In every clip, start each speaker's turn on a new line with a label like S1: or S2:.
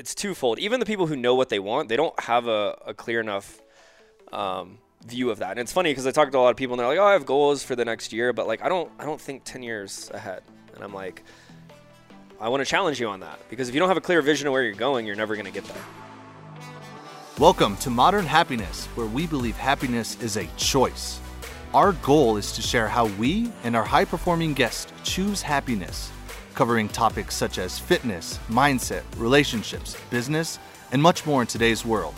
S1: it's twofold. Even the people who know what they want, they don't have a, a clear enough um, view of that. And it's funny because I talk to a lot of people and they're like, "Oh, I have goals for the next year," but like I don't I don't think 10 years ahead. And I'm like, I want to challenge you on that because if you don't have a clear vision of where you're going, you're never going to get there.
S2: Welcome to Modern Happiness, where we believe happiness is a choice. Our goal is to share how we and our high performing guests choose happiness, covering topics such as fitness, mindset, relationships, business, and much more in today's world.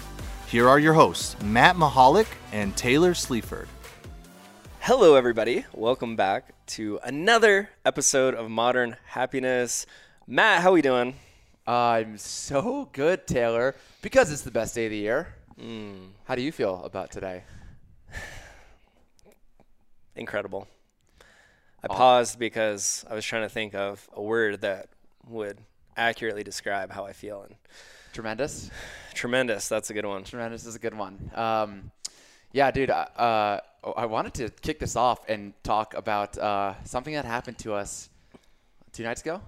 S2: Here are your hosts, Matt Mahalik and Taylor Sleaford.
S1: Hello, everybody. Welcome back to another episode of Modern Happiness. Matt, how are we doing?
S3: I'm so good, Taylor, because it's the best day of the year. Hmm. How do you feel about today?
S1: Incredible. I paused because I was trying to think of a word that would accurately describe how I feel. And
S3: Tremendous.
S1: tremendous, that's a good one.
S3: Tremendous is a good one. Um, yeah, dude. Uh, uh, I wanted to kick this off and talk about uh, something that happened to us two nights ago.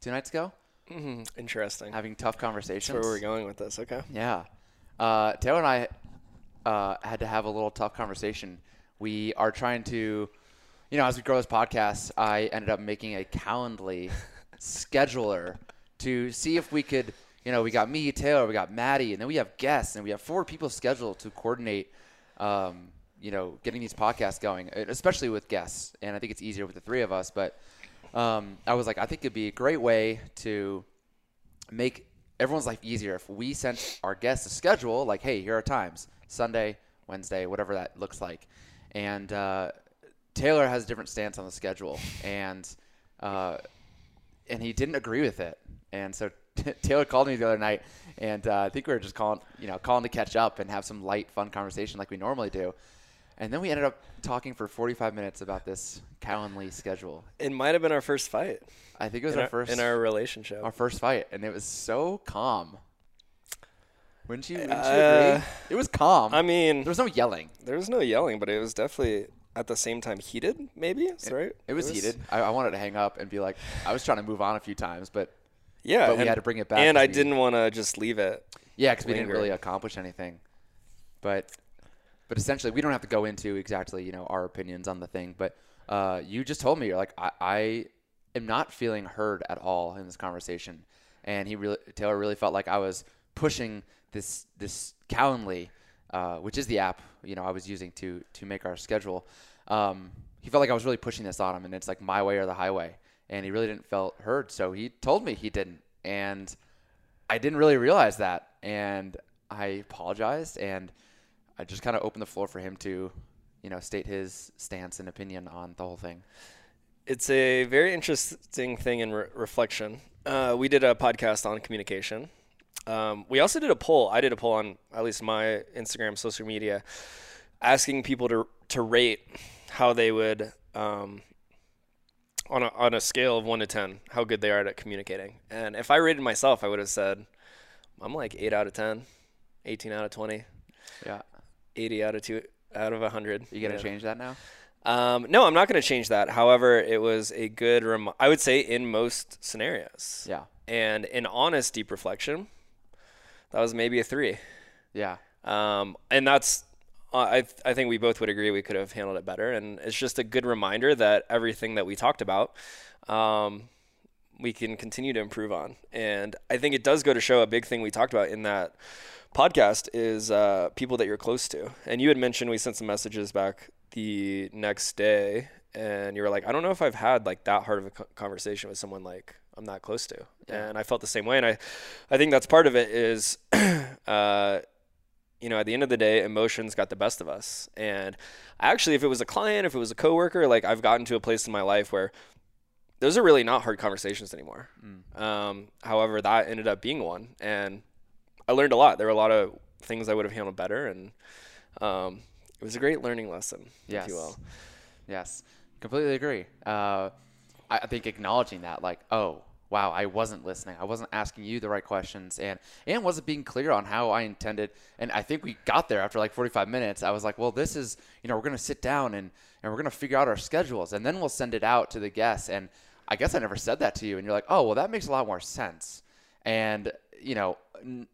S3: Two nights ago,
S1: hmm Interesting.
S3: having tough conversations.
S1: That's where we're going with this. Okay.
S3: Yeah. Uh, Taylor and I uh, had to have a little tough conversation. We are trying to, you know, as we grow this podcast, I ended up making a Calendly scheduler to see if we could, you know, we got me, Taylor, we got Maddie, and then we have guests, and we have four people scheduled to coordinate, um, you know, getting these podcasts going, especially with guests. And I think it's easier with the three of us, but um, I was like, I think it'd be a great way to make everyone's life easier if we sent our guests a schedule like hey here are times sunday wednesday whatever that looks like and uh, taylor has a different stance on the schedule and uh, and he didn't agree with it and so taylor called me the other night and uh, i think we were just calling you know calling to catch up and have some light fun conversation like we normally do and then we ended up talking for 45 minutes about this calendly schedule
S1: It might have been our first fight
S3: i think it was our,
S1: our,
S3: first
S1: in our relationship.
S3: our first fight, and it was so calm. Wouldn't you? Wouldn't you
S1: Uh,
S3: agree? It was calm.
S1: I mean,
S3: there was no yelling.
S1: there was no yelling, but it was definitely at the same time heated. Maybe is right.
S3: It was heated. I, I wanted to hang up and be like, I was trying to move on a few times, but
S1: Yeah,
S3: But we
S1: and-
S3: had to bring it back
S1: And I
S3: we-
S1: didn't want to just leave it.
S3: yeah, because we didn't really accomplish anything. But but essentially, we don't have to go into exactly you know our opinions on the thing. But uh, you just told me you're like I, I am not feeling heard at all in this conversation, and he really Taylor really felt like I was pushing this this Calendly, uh, which is the app you know I was using to to make our schedule. Um, he felt like I was really pushing this on him, and it's like my way or the highway, and he really didn't felt heard. So he told me he didn't, and I didn't really realize that, and I apologized, and I just kind of opened the floor for him to, you know, state his stance and opinion on the whole thing.
S1: It's a very interesting thing in re- reflection. Uh, we did a podcast on communication. Um, we also did a poll. I did a poll on at least my Instagram, social media, asking people to to rate how they would um, on a on a scale of one to ten how good they are at communicating. And if I rated myself, I would have said I'm like eight out of 10, 18 out of 20,
S3: Yeah,
S1: 80 out of two out of 100.
S3: you gonna
S1: know.
S3: change that now?
S1: Um, no, I'm not going to change that. However, it was a good, rem- I would say, in most scenarios.
S3: Yeah,
S1: And in honest deep reflection, that was maybe a three.
S3: yeah,
S1: Um, and that's, uh, I, I think we both would agree we could have handled it better. And it's just a good reminder that everything that we talked about, um, we can continue to improve on. And I think it does go to show a big thing we talked about in that podcast is uh, people that you're close to. And you had mentioned we sent some messages back the next day, and you were like, I don't know if I've had like that hard of a conversation with someone like I'm not close to. Yeah. And I felt the same way. And I, I think that's part of it is, uh, you know, at the end of the day, emotions got the best of us. And actually, if it was a client, if it was a coworker, like I've gotten to a place in my life where those are really not hard conversations anymore. Um, however, that ended up being one, and I learned a lot. There were a lot of things I would have handled better, and um, it was a great learning lesson,
S3: yes,
S1: if you will.
S3: yes, completely agree. Uh, I think acknowledging that, like, oh, wow, I wasn't listening. I wasn't asking you the right questions, and and wasn't being clear on how I intended. And I think we got there after like 45 minutes. I was like, well, this is, you know, we're gonna sit down and and we're gonna figure out our schedules, and then we'll send it out to the guests. And I guess I never said that to you, and you're like, oh, well, that makes a lot more sense. And you know, n-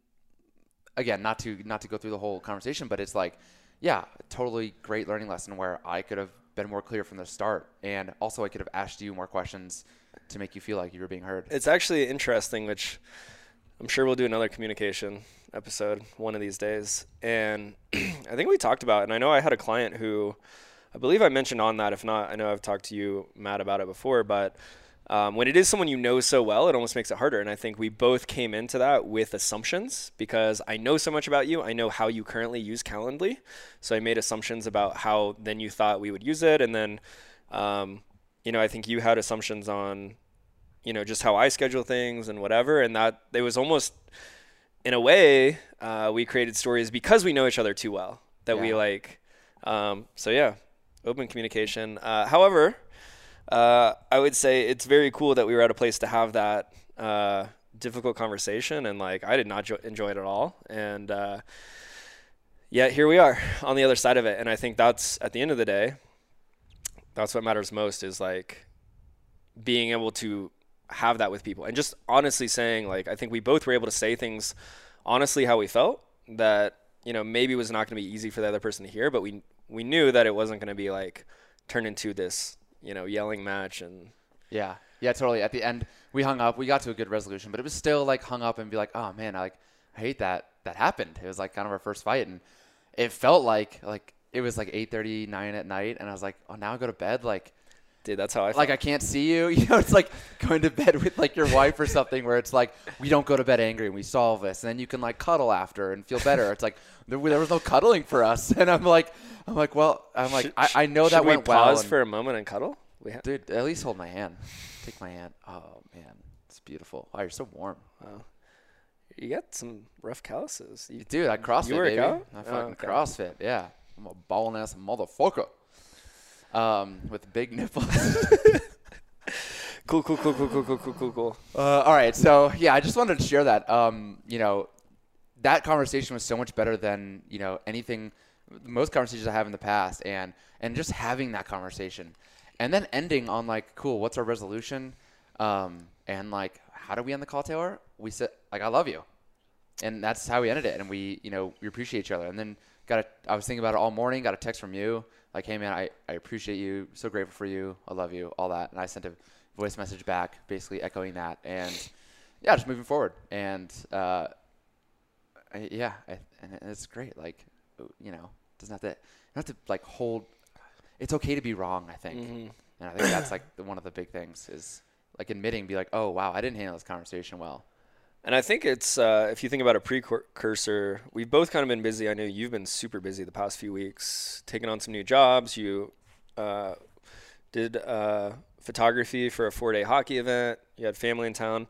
S3: again, not to not to go through the whole conversation, but it's like, yeah, totally great learning lesson where I could have been more clear from the start, and also I could have asked you more questions to make you feel like you were being heard.
S1: It's actually interesting, which I'm sure we'll do another communication episode one of these days. And I think we talked about, and I know I had a client who I believe I mentioned on that. If not, I know I've talked to you, Matt, about it before, but um, when it is someone you know so well, it almost makes it harder. And I think we both came into that with assumptions because I know so much about you. I know how you currently use Calendly. So I made assumptions about how then you thought we would use it. And then, um, you know, I think you had assumptions on, you know, just how I schedule things and whatever. And that it was almost, in a way, uh, we created stories because we know each other too well that we like. Um, so yeah, open communication. Uh, however, uh, I would say it's very cool that we were at a place to have that uh, difficult conversation, and like I did not jo- enjoy it at all, and uh, yet here we are on the other side of it, and I think that's at the end of the day, that's what matters most is like being able to have that with people, and just honestly saying like I think we both were able to say things honestly how we felt that you know maybe was not going to be easy for the other person to hear, but we we knew that it wasn't going to be like turned into this you know yelling match and
S3: Yeah, yeah, totally. At the end, we hung up. We got to a good resolution, but it was still like hung up and be like, oh man, I, like I hate that that happened. It was like kind of our first fight, and it felt like like it was like eight thirty nine at night, and I was like, oh, now I go to bed. Like
S1: dude that's how I felt.
S3: like I can't see you. You know, it's like going to bed with like your wife or something, where it's like we don't go to bed angry and we solve this, and then you can like cuddle after and feel better. It's like there, there was no cuddling for us, and I'm like, I'm like, well, I'm like,
S1: Should-
S3: I, I know that
S1: we
S3: went well.
S1: pause
S3: and-
S1: for a moment and cuddle we ha-
S3: Dude, at least hold my hand. Take my hand. Oh man, it's beautiful. Wow, you're so warm. Wow.
S1: you got some rough calluses you,
S3: Dude, I CrossFit,
S1: work
S3: baby.
S1: out?
S3: I
S1: Oh,
S3: fucking
S1: okay.
S3: CrossFit. Yeah, I'm a balling ass motherfucker. Um, with big nipples.
S1: cool cool cool cool cool cool cool cool cool
S3: uh, all right, so yeah, I just wanted to share that. Um, you know, that conversation was so much better than you know anything, most conversations I have in the past, and and just having that conversation, and then ending on like, cool, what's our resolution, um, and like, how do we end the call, Taylor? We said like, I love you, and that's how we ended it, and we you know we appreciate each other, and then got a, I was thinking about it all morning, got a text from you like, hey man, I I appreciate you, so grateful for you, I love you, all that, and I sent a voice message back, basically echoing that, and yeah, just moving forward, and uh, I, yeah, I, and it's great. Like, you know, doesn't have to, don't to like hold. It's okay to be wrong. I think,
S1: Mm-hmm.
S3: and I think that's like one of the big things is like admitting, be like, oh wow, I didn't handle this conversation well.
S1: And I think it's uh, if you think about a precursor, we've both kind of been busy. I know you've been super busy the past few weeks, taking on some new jobs. You uh, did uh, photography for a four-day hockey event. You had family in town,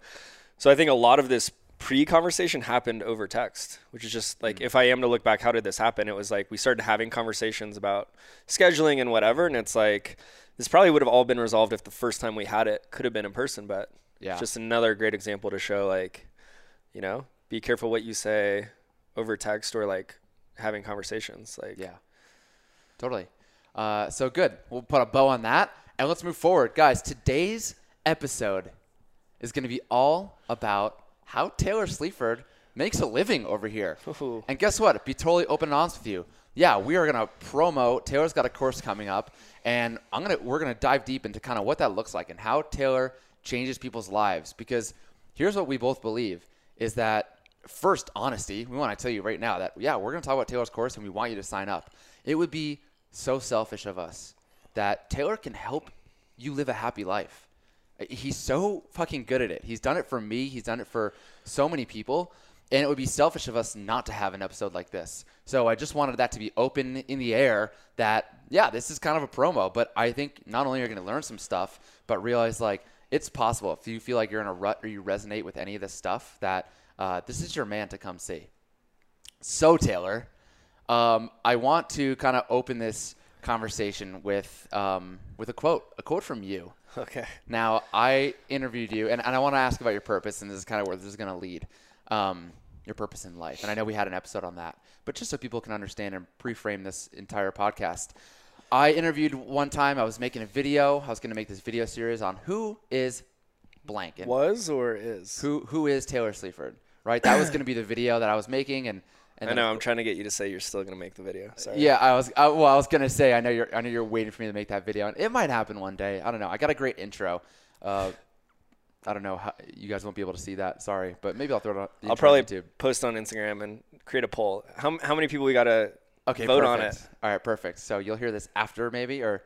S1: so I think a lot of this pre-conversation happened over text, which is just like if I am to look back, how did this happen? It was like we started having conversations about scheduling and whatever, and it's like this probably would have all been resolved if the first time we had it could have been in person, but
S3: Yeah.
S1: just another great example to show like you know be careful what you say over text or like having conversations like
S3: Yeah, totally. Uh, so good. We'll put a bow on that, and let's move forward, guys. Today's episode is going to be all about how Taylor Sleaford makes a living over here.
S1: Ooh.
S3: And guess what? Be totally open and honest with you. Yeah, we are gonna promo. Taylor's got a course coming up, and I'm gonna we're gonna dive deep into kind of what that looks like and how Taylor changes people's lives. Because here's what we both believe is that first honesty. We want to tell you right now that yeah, we're gonna talk about Taylor's course, and we want you to sign up. It would be so selfish of us that Taylor can help you live a happy life. He's so fucking good at it. He's done it for me. He's done it for so many people. And it would be selfish of us not to have an episode like this. So I just wanted that to be open in the air that, yeah, this is kind of a promo. But I think not only are you going to learn some stuff, but realize like it's possible if you feel like you're in a rut or you resonate with any of this stuff, that uh, this is your man to come see. So, Taylor, um, I want to kind of open this conversation with um, with a quote, a quote from you.
S1: okay
S3: Now, I interviewed you, and, and I want to ask about your purpose, and this is kind of where this is going to lead. Um, your purpose in life. And I know we had an episode on that, but just so people can understand and pre frame this entire podcast, I interviewed one time, I was making a video. I was going to make this video series on who is blank. And
S1: was or is
S3: who, who is Taylor Sleaford? right? That was going to be the video that I was making, and and
S1: I
S3: then
S1: know. I'm trying to get you to say you're still gonna make the video. Sorry.
S3: Yeah, I was. I, well, I was gonna say, I know you're. I know you're waiting for me to make that video, and it might happen one day. I don't know. I got a great intro. Uh, I don't know how you guys won't be able to see that. Sorry, but maybe I'll throw it on. the
S1: I'll
S3: on
S1: probably
S3: YouTube.
S1: post on Instagram and create a poll. How how many people we gotta
S3: Okay,
S1: vote
S3: perfect.
S1: on it?
S3: All right, perfect. So you'll hear this after maybe, or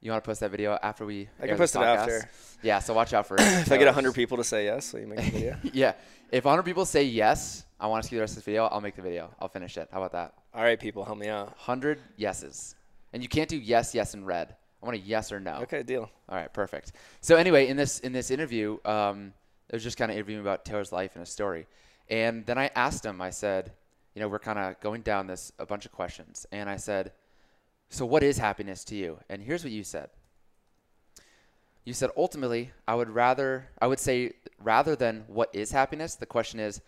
S3: you want to post that video after we?
S1: I can post it after.
S3: Yeah, so watch out for it.
S1: If I get 100 people to say yes, will you make the video?
S3: yeah, if 100 people say yes, I want to see the rest of this video. I'll make the video. I'll finish it. How about that?
S1: All right, people, help me out.
S3: 100 yeses, and you can't do yes, yes, and red. I want a yes or no.
S1: Okay, deal.
S3: All right, perfect. So anyway, in this in this interview, um, it was just kind of interviewing about Taylor's life and his story, and then I asked him. I said, you know, we're kind of going down this a bunch of questions, and I said, so what is happiness to you? And here's what you said. You said ultimately, I would rather I would say rather than what is happiness, the question is,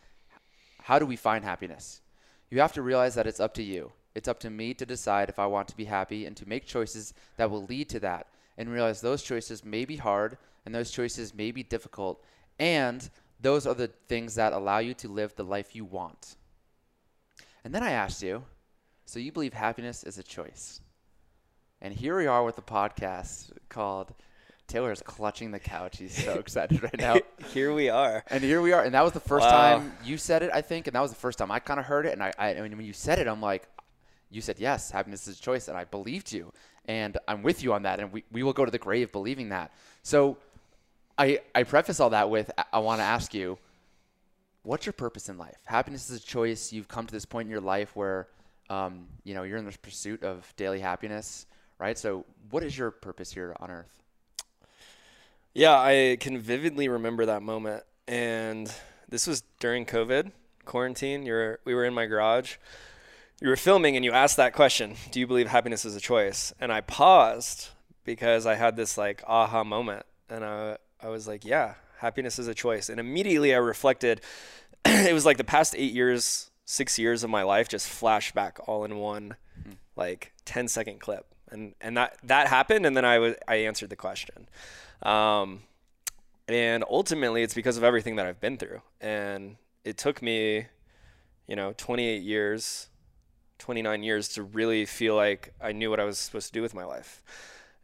S3: how do we find happiness? You have to realize that it's up to you. It's up to me to decide if I want to be happy and to make choices that will lead to that. And realize those choices may be hard and those choices may be difficult. And those are the things that allow you to live the life you want. And then I asked you, so you believe happiness is a choice? And here we are with a podcast called Taylor's clutching the couch. He's so excited right now.
S1: Here we are.
S3: And here we are. And that was the first
S1: Wow.
S3: time you said it, I think. And that was the first time I kind of heard it. And I, I, mean, when you said it, I'm like, you said, yes, happiness is a choice. And I believed you. And I'm with you on that. And we, we will go to the grave believing that. So I, I preface all that with I- I want to ask you, what's your purpose in life? Happiness is a choice. You've come to this point in your life where, um, you know, you're in this pursuit of daily happiness, right? So what is your purpose here on earth?
S1: Yeah, I can vividly remember that moment. And this was during COVID quarantine. You're we were in my garage. You were filming and you asked that question, do you believe happiness is a choice? And I paused because I had this like aha moment and I I was like, yeah, happiness is a choice. And immediately I reflected it was like the past 8 years, 6 years of my life just flashed back all in one like 10 second clip. And and that that happened and then I was I answered the question. Um, and ultimately, it's because of everything that I've been through. And it took me, you know, 28 years, 29 years to really feel like I knew what I was supposed to do with my life.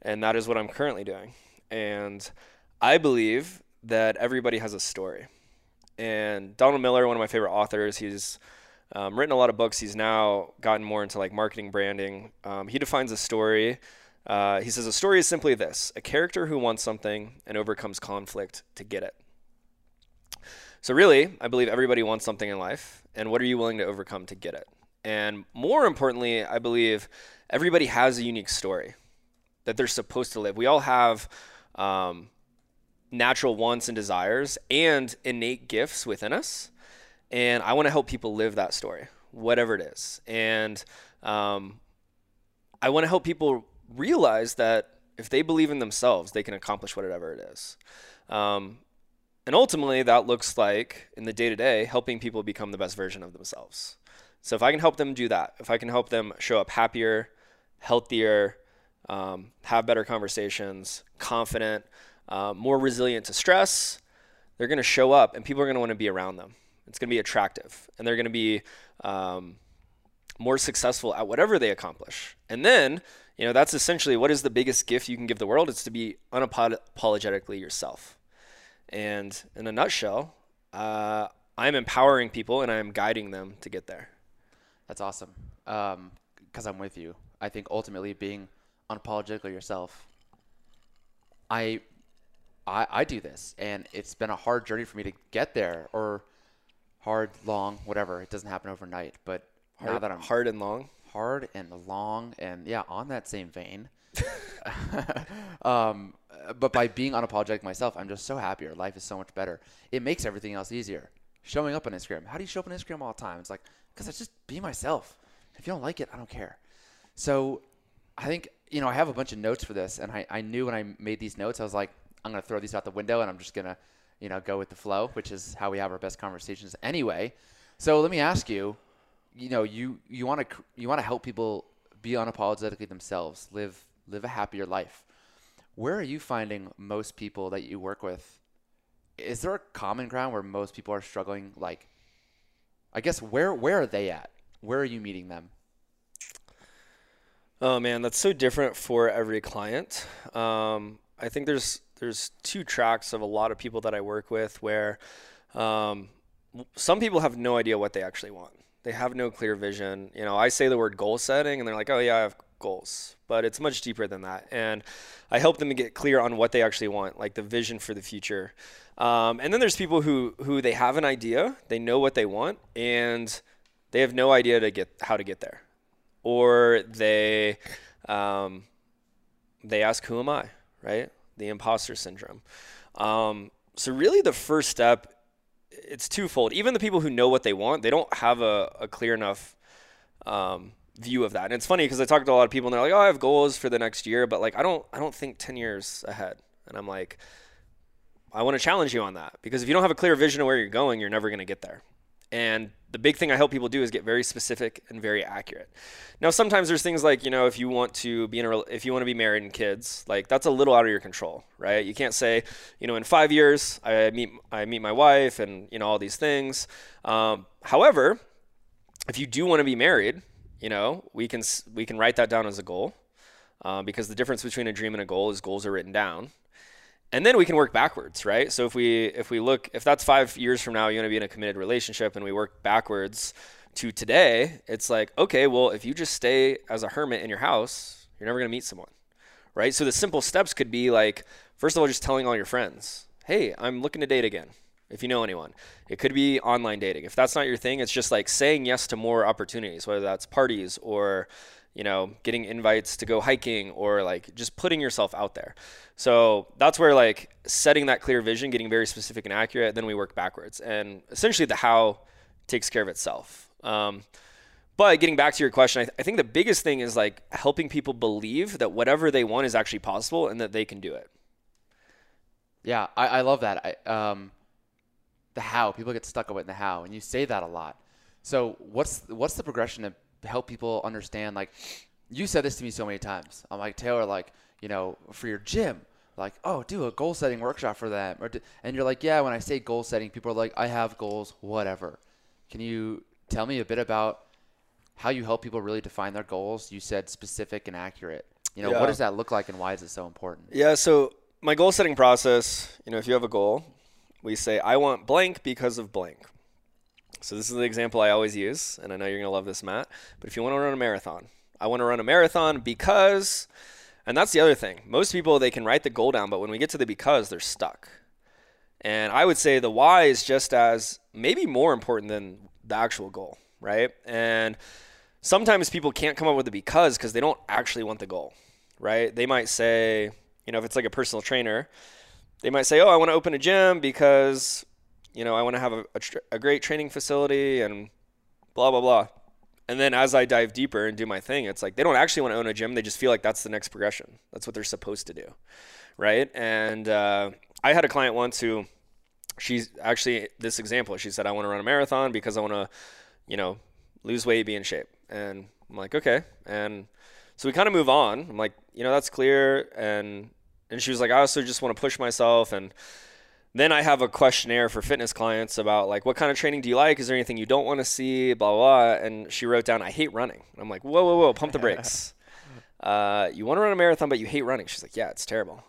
S1: And that is what I'm currently doing. And I believe that everybody has a story. And Donald Miller, one of my favorite authors, he's um, written a lot of books. He's now gotten more into like marketing, branding. Um, he defines a story. Uh, he says a story is simply this: a character who wants something and overcomes conflict to get it. So really, I believe everybody wants something in life, and what are you willing to overcome to get it? And more importantly, I believe everybody has a unique story that they're supposed to live. We all have um, natural wants and desires and innate gifts within us. And I want to help people live that story, whatever it is. And um, I want to help people realize that if they believe in themselves, they can accomplish whatever it is. Um, and ultimately, that looks like in the day to day, helping people become the best version of themselves. So if I can help them do that, if I can help them show up happier, healthier, um, have better conversations, confident, uh, more resilient to stress, they're going to show up and people are going to want to be around them. It's going to be attractive and they're going to be um, more successful at whatever they accomplish. And then, you know, that's essentially what is the biggest gift you can give the world? It's to be unapologetically yourself. And in a nutshell, uh, I'm empowering people and I'm guiding them to get there.
S3: That's awesome. Because I'm with you. I think ultimately being unapologetically yourself. I, I, I do this, and it's been a hard journey for me to get there, or hard, long, whatever. It doesn't happen overnight. But now that I'm
S1: hard and long.
S3: hard and long, and yeah, on that same vein. um, but by being unapologetic myself, I'm just so happier. Life is so much better. It makes everything else easier. Showing up on Instagram. How do you show up on Instagram all the time? It's like because I just be myself. If you don't like it, I don't care. So I think you know I have a bunch of notes for this, and I, I knew when I made these notes, I was like, I'm gonna throw these out the window, and I'm just gonna you know go with the flow, which is how we have our best conversations anyway. So let me ask you, you know, you you want to you want to help people be unapologetically themselves, live live a happier life. Where are you finding most people that you work with? Is there a common ground where most people are struggling, like I guess where where are they at? Where are you meeting them?
S1: Oh man, that's so different for every client. Um, I think there's there's two tracks of a lot of people that I work with where um, some people have no idea what they actually want. They have no clear vision. You know, I say the word goal setting, and they're like, "Oh yeah, I have goals," but it's much deeper than that. And I help them to get clear on what they actually want, like the vision for the future. Um, and then there's people who who they have an idea, they know what they want, and they have no idea to get how to get there, or they um, they ask, "Who am I?" Right? The imposter syndrome. Um, so really, the first step it's twofold. Even the people who know what they want, they don't have a, a clear enough um, view of that. And it's funny because I talk to a lot of people and they're like, "Oh, I have goals for the next year," but like I don't I don't think 10 years ahead. And I'm like I want to challenge you on that because if you don't have a clear vision of where you're going, you're never going to get there. And the big thing I help people do is get very specific and very accurate. Now, sometimes there's things like, you know, if you want to be in a, if you want to be married and kids, like that's a little out of your control, right? You can't say, you know, in five years I meet I meet my wife and you know all these things. Um, however, if you do want to be married, you know, we can we can write that down as a goal, uh, because the difference between a dream and a goal is goals are written down and then we can work backwards right? So if we if we look if that's five years from now you want to be in a committed relationship and we work backwards to today it's like okay well if you just stay as a hermit in your house you're never going to meet someone right? So the simple steps could be like first of all just telling all your friends hey i'm looking to date again if you know anyone. It could be online dating. If that's not your thing it's just like saying yes to more opportunities whether that's parties or you know, getting invites to go hiking or like just putting yourself out there. So that's where like setting that clear vision, getting very specific and accurate, then we work backwards. And essentially the how takes care of itself. Um, but getting back to your question, I, th- I, think the biggest thing is like helping people believe that whatever they want is actually possible and that they can do it.
S3: Yeah, I, I love that. I, um, the how people get stuck with in the how, and you say that a lot. So what's what's the progression of help people understand like you said this to me so many times. I'm like Taylor, like you know, for your gym, like oh, do a goal setting workshop for them, or and you're like, yeah. When I say goal setting, people are like, I have goals, whatever. Can you tell me a bit about how you help people really define their goals? You said specific and accurate. You know, yeah. what does that look like, and why is it so important?
S1: Yeah. So my goal setting process, you know, if you have a goal, we say I want blank because of blank. So this is the example I always use, and I know you're gonna love this, Matt. But if you want to run a marathon, I want to run a marathon because, and that's the other thing. Most people they can write the goal down, but when we get to the because, they're stuck. And I would say the why is just as maybe more important than the actual goal, right? And sometimes people can't come up with the because because they don't actually want the goal, right? They might say, you know, if it's like a personal trainer, they might say, "Oh, I want to open a gym because you know, I want to have a, a, tr- a great training facility and blah, blah, blah. And then as I dive deeper and do my thing, it's like they don't actually want to own a gym. They just feel like that's the next progression. That's what they're supposed to do. Right. And uh, I had a client once who she's actually this example. She said, I want to run a marathon because I want to, you know, lose weight, be in shape. And I'm like, okay. And so we kind of move on. I'm like, you know, that's clear. And, and she was like, I also just want to push myself. And, then I have a questionnaire for fitness clients about like what kind of training do you like? Is there anything you don't want to see? Blah, blah blah. And she wrote down, I hate running. I'm like, whoa, whoa, whoa, pump the brakes. uh, you want to run a marathon, but you hate running. She's like, yeah, it's terrible.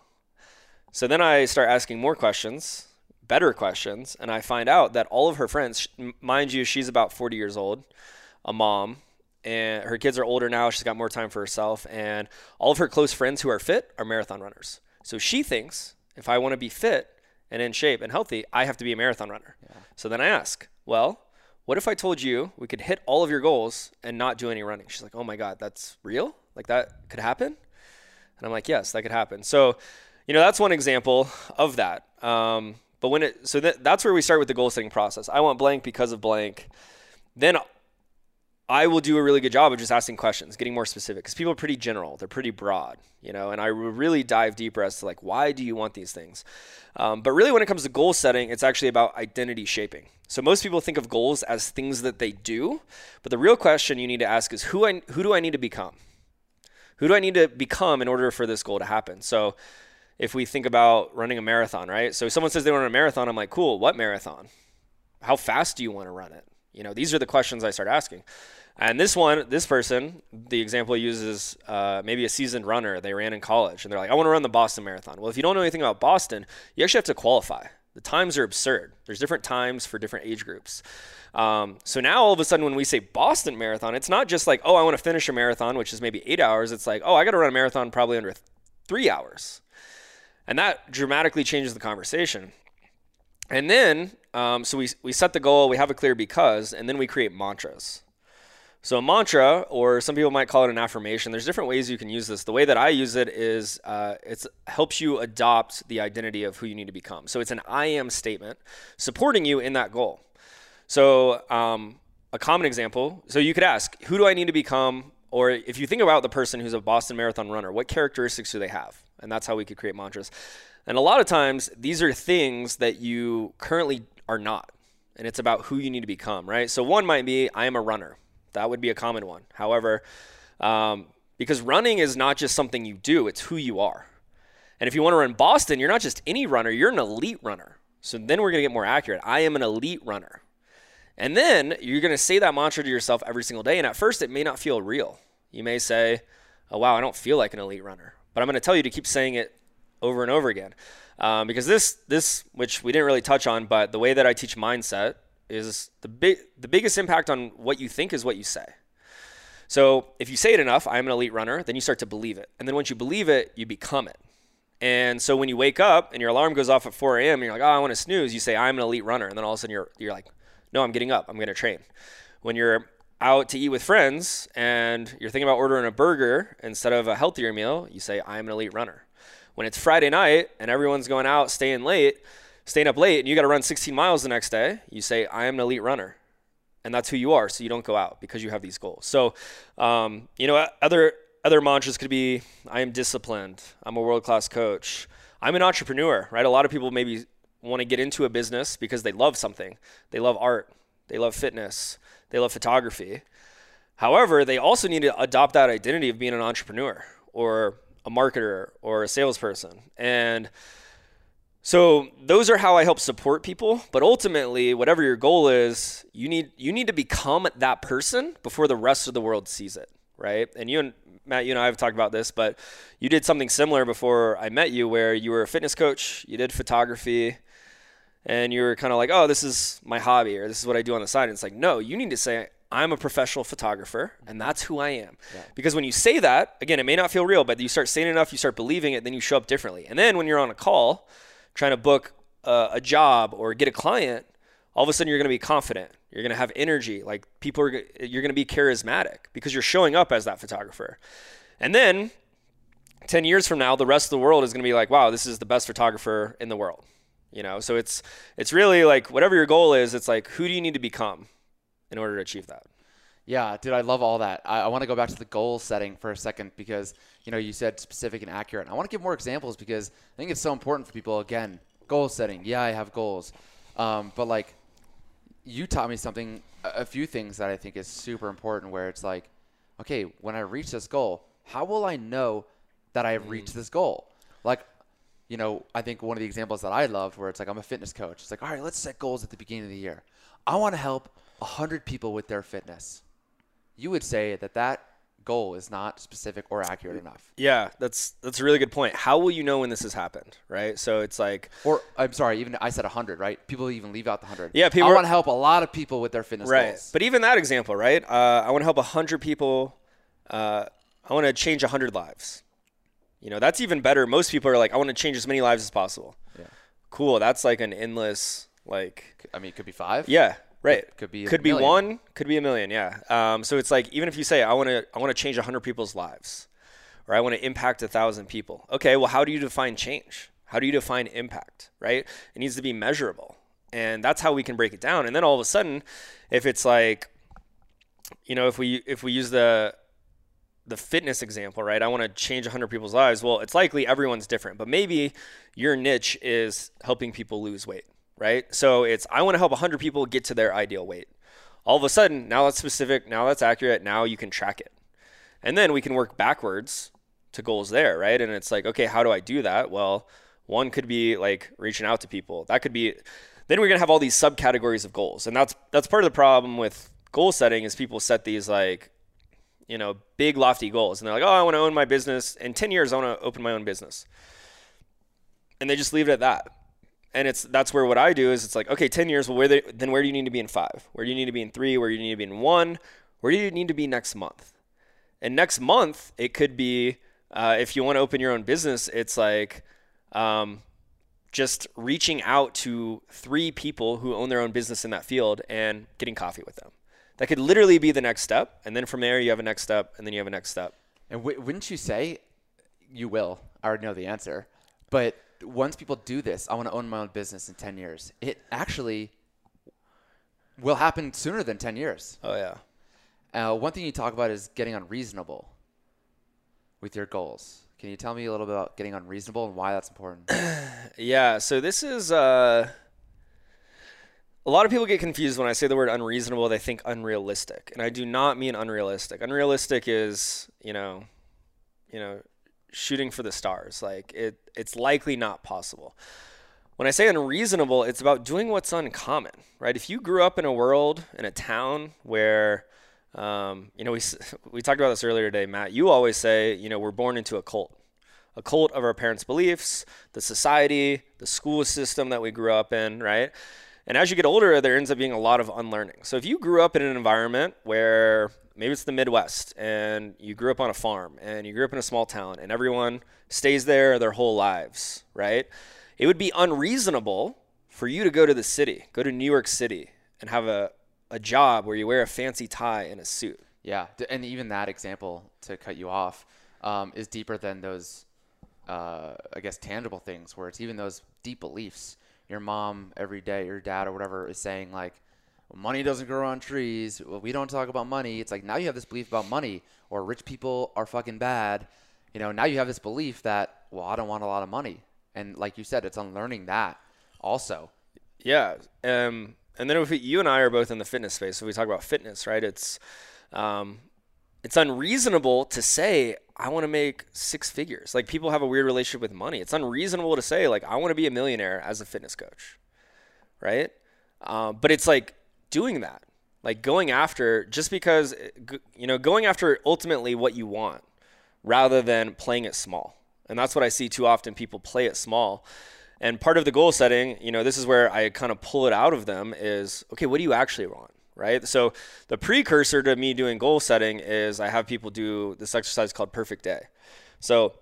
S1: So then I start asking more questions, better questions, and I find out that all of her friends, mind you, she's about 40 years old, a mom, and her kids are older now. She's got more time for herself, and all of her close friends who are fit are marathon runners. So she thinks if I want to be fit, and in shape and healthy, I have to be a marathon runner. Yeah. So then I ask, well, what if I told you we could hit all of your goals and not do any running? She's like, oh my God, that's real? Like that could happen? And I'm like, yes, that could happen. So, you know, that's one example of that. Um, but when it, so that, that's where we start with the goal setting process. I want blank because of blank. Then I will do a really good job of just asking questions, getting more specific because people are pretty general, they're pretty broad, you know, and I really dive deeper as to like why do you want these things. Um, but really, when it comes to goal setting, it's actually about identity shaping. So most people think of goals as things that they do, but the real question you need to ask is who I who do I need to become? Who do I need to become in order for this goal to happen? So if we think about running a marathon, right? So someone says they want a marathon, I'm like, cool, what marathon? How fast do you want to run it? You know, these are the questions I start asking. And this one, this person, the example uses uh, maybe a seasoned runner. They ran in college and they're like, I want to run the Boston Marathon. Well, if you don't know anything about Boston, you actually have to qualify. The times are absurd. There's different times for different age groups. Um, so now all of a sudden, when we say Boston Marathon, it's not just like, oh, I want to finish a marathon, which is maybe eight hours. It's like, oh, I got to run a marathon probably under th- three hours. And that dramatically changes the conversation. And then, um, so we, we set the goal, we have a clear because, and then we create mantras. So a mantra, or some people might call it an affirmation. There's different ways you can use this. The way that I use it is uh, it helps you adopt the identity of who you need to become. So it's an I am statement supporting you in that goal. So um, a common example. So you could ask, who do I need to become? Or if you think about the person who's a Boston Marathon runner, what characteristics do they have? And that's how we could create mantras. And a lot of times, these are things that you currently are not. And it's about who you need to become, right? So one might be, I am a runner. That would be a common one. However, um, because running is not just something you do, it's who you are. And if you want to run Boston, you're not just any runner, you're an elite runner. So then we're going to get more accurate. I am an elite runner. And then you're going to say that mantra to yourself every single day. And at first, it may not feel real. You may say, oh, wow, I don't feel like an elite runner. But I'm going to tell you to keep saying it over and over again. Um, because this, this, which we didn't really touch on, but the way that I teach mindset is the big the biggest impact on what you think is what you say. So if you say it enough, I'm an elite runner, then you start to believe it. And then once you believe it, you become it. And so when you wake up and your alarm goes off at 4 a.m. and you're like, oh, I want to snooze, you say, I'm an elite runner. And then all of a sudden you're, you're like, no, I'm getting up. I'm going to train. When you're out to eat with friends and you're thinking about ordering a burger instead of a healthier meal, you say, I'm an elite runner. When it's Friday night and everyone's going out, staying late, staying up late and you got to run 16 miles the next day, you say, I am an elite runner. And that's who you are. So you don't go out because you have these goals. So, um, you know, other, other mantras could be, I am disciplined. I'm a world-class coach. I'm an entrepreneur, right? A lot of people maybe want to get into a business because they love something. They love art. They love fitness. They love photography. However, they also need to adopt that identity of being an entrepreneur or a marketer or a salesperson. And so those are how I help support people, but ultimately whatever your goal is, you need you need to become that person before the rest of the world sees it, right? And you and Matt, you and I have talked about this, but you did something similar before I met you where you were a fitness coach, you did photography, and you were kind of like, "Oh, this is my hobby or this is what I do on the side." And it's like, "No, you need to say I'm a professional photographer, and that's who I am. Yeah. Because when you say that, again, it may not feel real, but you start saying enough, you start believing it, then you show up differently. And then when you're on a call, trying to book a, a job or get a client, all of a sudden you're going to be confident. You're going to have energy. Like people are, you're going to be charismatic because you're showing up as that photographer. And then 10 years from now, the rest of the world is going to be like, wow, this is the best photographer in the world. You know, so it's, it's really like whatever your goal is, it's like, who do you need to become in order to achieve that?
S3: Yeah, dude, I love all that. I, I want to go back to the goal setting for a second because you know you said specific and accurate. I want to give more examples because I think it's so important for people. Again, goal setting. Yeah, I have goals, um, but like you taught me something, a, few things that I think is super important. Where it's like, okay, when I reach this goal, how will I know that I have mm. reached this goal? Like, you know, I think one of the examples that I loved where it's like I'm a fitness coach. It's like, all right, let's set goals at the beginning of the year. I want to help 100 people with their fitness you would say that that goal is not specific or accurate enough.
S1: Yeah, that's that's a really good point. How will you know when this has happened, right? So it's like
S3: or I'm sorry, even I said 100, right? People even leave out the 100.
S1: Yeah,
S3: people I want to help a lot of people with their fitness
S1: right.
S3: goals.
S1: But even that example, right? Uh, I want to help 100 people uh, I want to change 100 lives. You know, that's even better. Most people are like I want to change as many lives as possible. Yeah. Cool. That's like an endless like
S3: I mean, it could be 5.
S1: Yeah. Right.
S3: It could be
S1: could be one, could be a million. Yeah. Um, so it's like even if you say I want to I want to change hundred people's lives, or I want to impact a thousand people. Okay. Well, how do you define change? How do you define impact? Right. It needs to be measurable, and that's how we can break it down. And then all of a sudden, if it's like, you know, if we if we use the the fitness example, right? I want to change 100 people's lives. Well, it's likely everyone's different, but maybe your niche is helping people lose weight right? So it's I want to help 100 people get to their ideal weight. All of a sudden, now that's specific, now that's accurate, now you can track it. And then we can work backwards to goals there, right? And it's like, okay, how do I do that? Well, one could be like reaching out to people. That could be then we're gonna have all these subcategories of goals, and that's that's part of the problem with goal setting is people set these like you know big lofty goals, and they're like, oh, I want to own my business in ten years. I want to open my own business, and they just leave it at that. And it's that's where what I do is it's like, okay, ten years. Well, where they, then where do you need to be in five? Where do you need to be in three? Where do you need to be in one? Where do you need to be next month? And next month, it could be uh, if you want to open your own business, it's like um, just reaching out to three people who own their own business in that field and getting coffee with them. That could literally be the next step. And then from there, you have a next step, and then you have a next step.
S3: And w- wouldn't you say you will? I already know the answer. But once people do this, I want to own my own business in 10 years. It actually will happen sooner than 10 years.
S1: Oh, yeah.
S3: Uh, one thing you talk about is getting unreasonable with your goals. Can you tell me a little bit about getting unreasonable and why that's important?
S1: Yeah. So this is uh, a lot of people get confused when I say the word unreasonable. They think unrealistic, and I do not mean unrealistic. Unrealistic is you know, you know, shooting for the stars. Like it, it's likely not possible. When I say unreasonable, it's about doing what's uncommon, right? If you grew up in a world in a town where um, you know, we we talked about this earlier today, Matt. You always say, you know, we're born into a cult, a cult of our parents' beliefs, the society, the school system that we grew up in, right? And as you get older, there ends up being a lot of unlearning. So if you grew up in an environment where maybe it's the Midwest and you grew up on a farm and you grew up in a small town and everyone stays there their whole lives, right? It would be unreasonable for you to go to the city, go to New York City and have a, a job where you wear a fancy tie and a suit.
S3: yeah. And even that example, to cut you off, um, is deeper than those, uh, I guess, tangible things where it's even those deep beliefs. Your mom every day, your dad or whatever is saying, like, money doesn't grow on trees. Well, we don't talk about money. It's like now you have this belief about money or rich people are fucking bad. You know, now you have this belief that, well, I don't want a lot of money. And like you said, it's unlearning that also.
S1: Yeah. Um, and then if you and I are both in the fitness space, so we talk about fitness, right? It's um, it's unreasonable to say I want to make six figures. Like people have a weird relationship with money. It's unreasonable to say like I want to be a millionaire as a fitness coach, right? Um, but it's like doing that, like going after just because you know going after ultimately what you want rather than playing it small. And that's what I see too often. People play it small. And part of the goal setting, you know, this is where I kind of pull it out of them is okay, what do you actually want? Right. So the precursor to me doing goal setting is I have people do this exercise called perfect day. So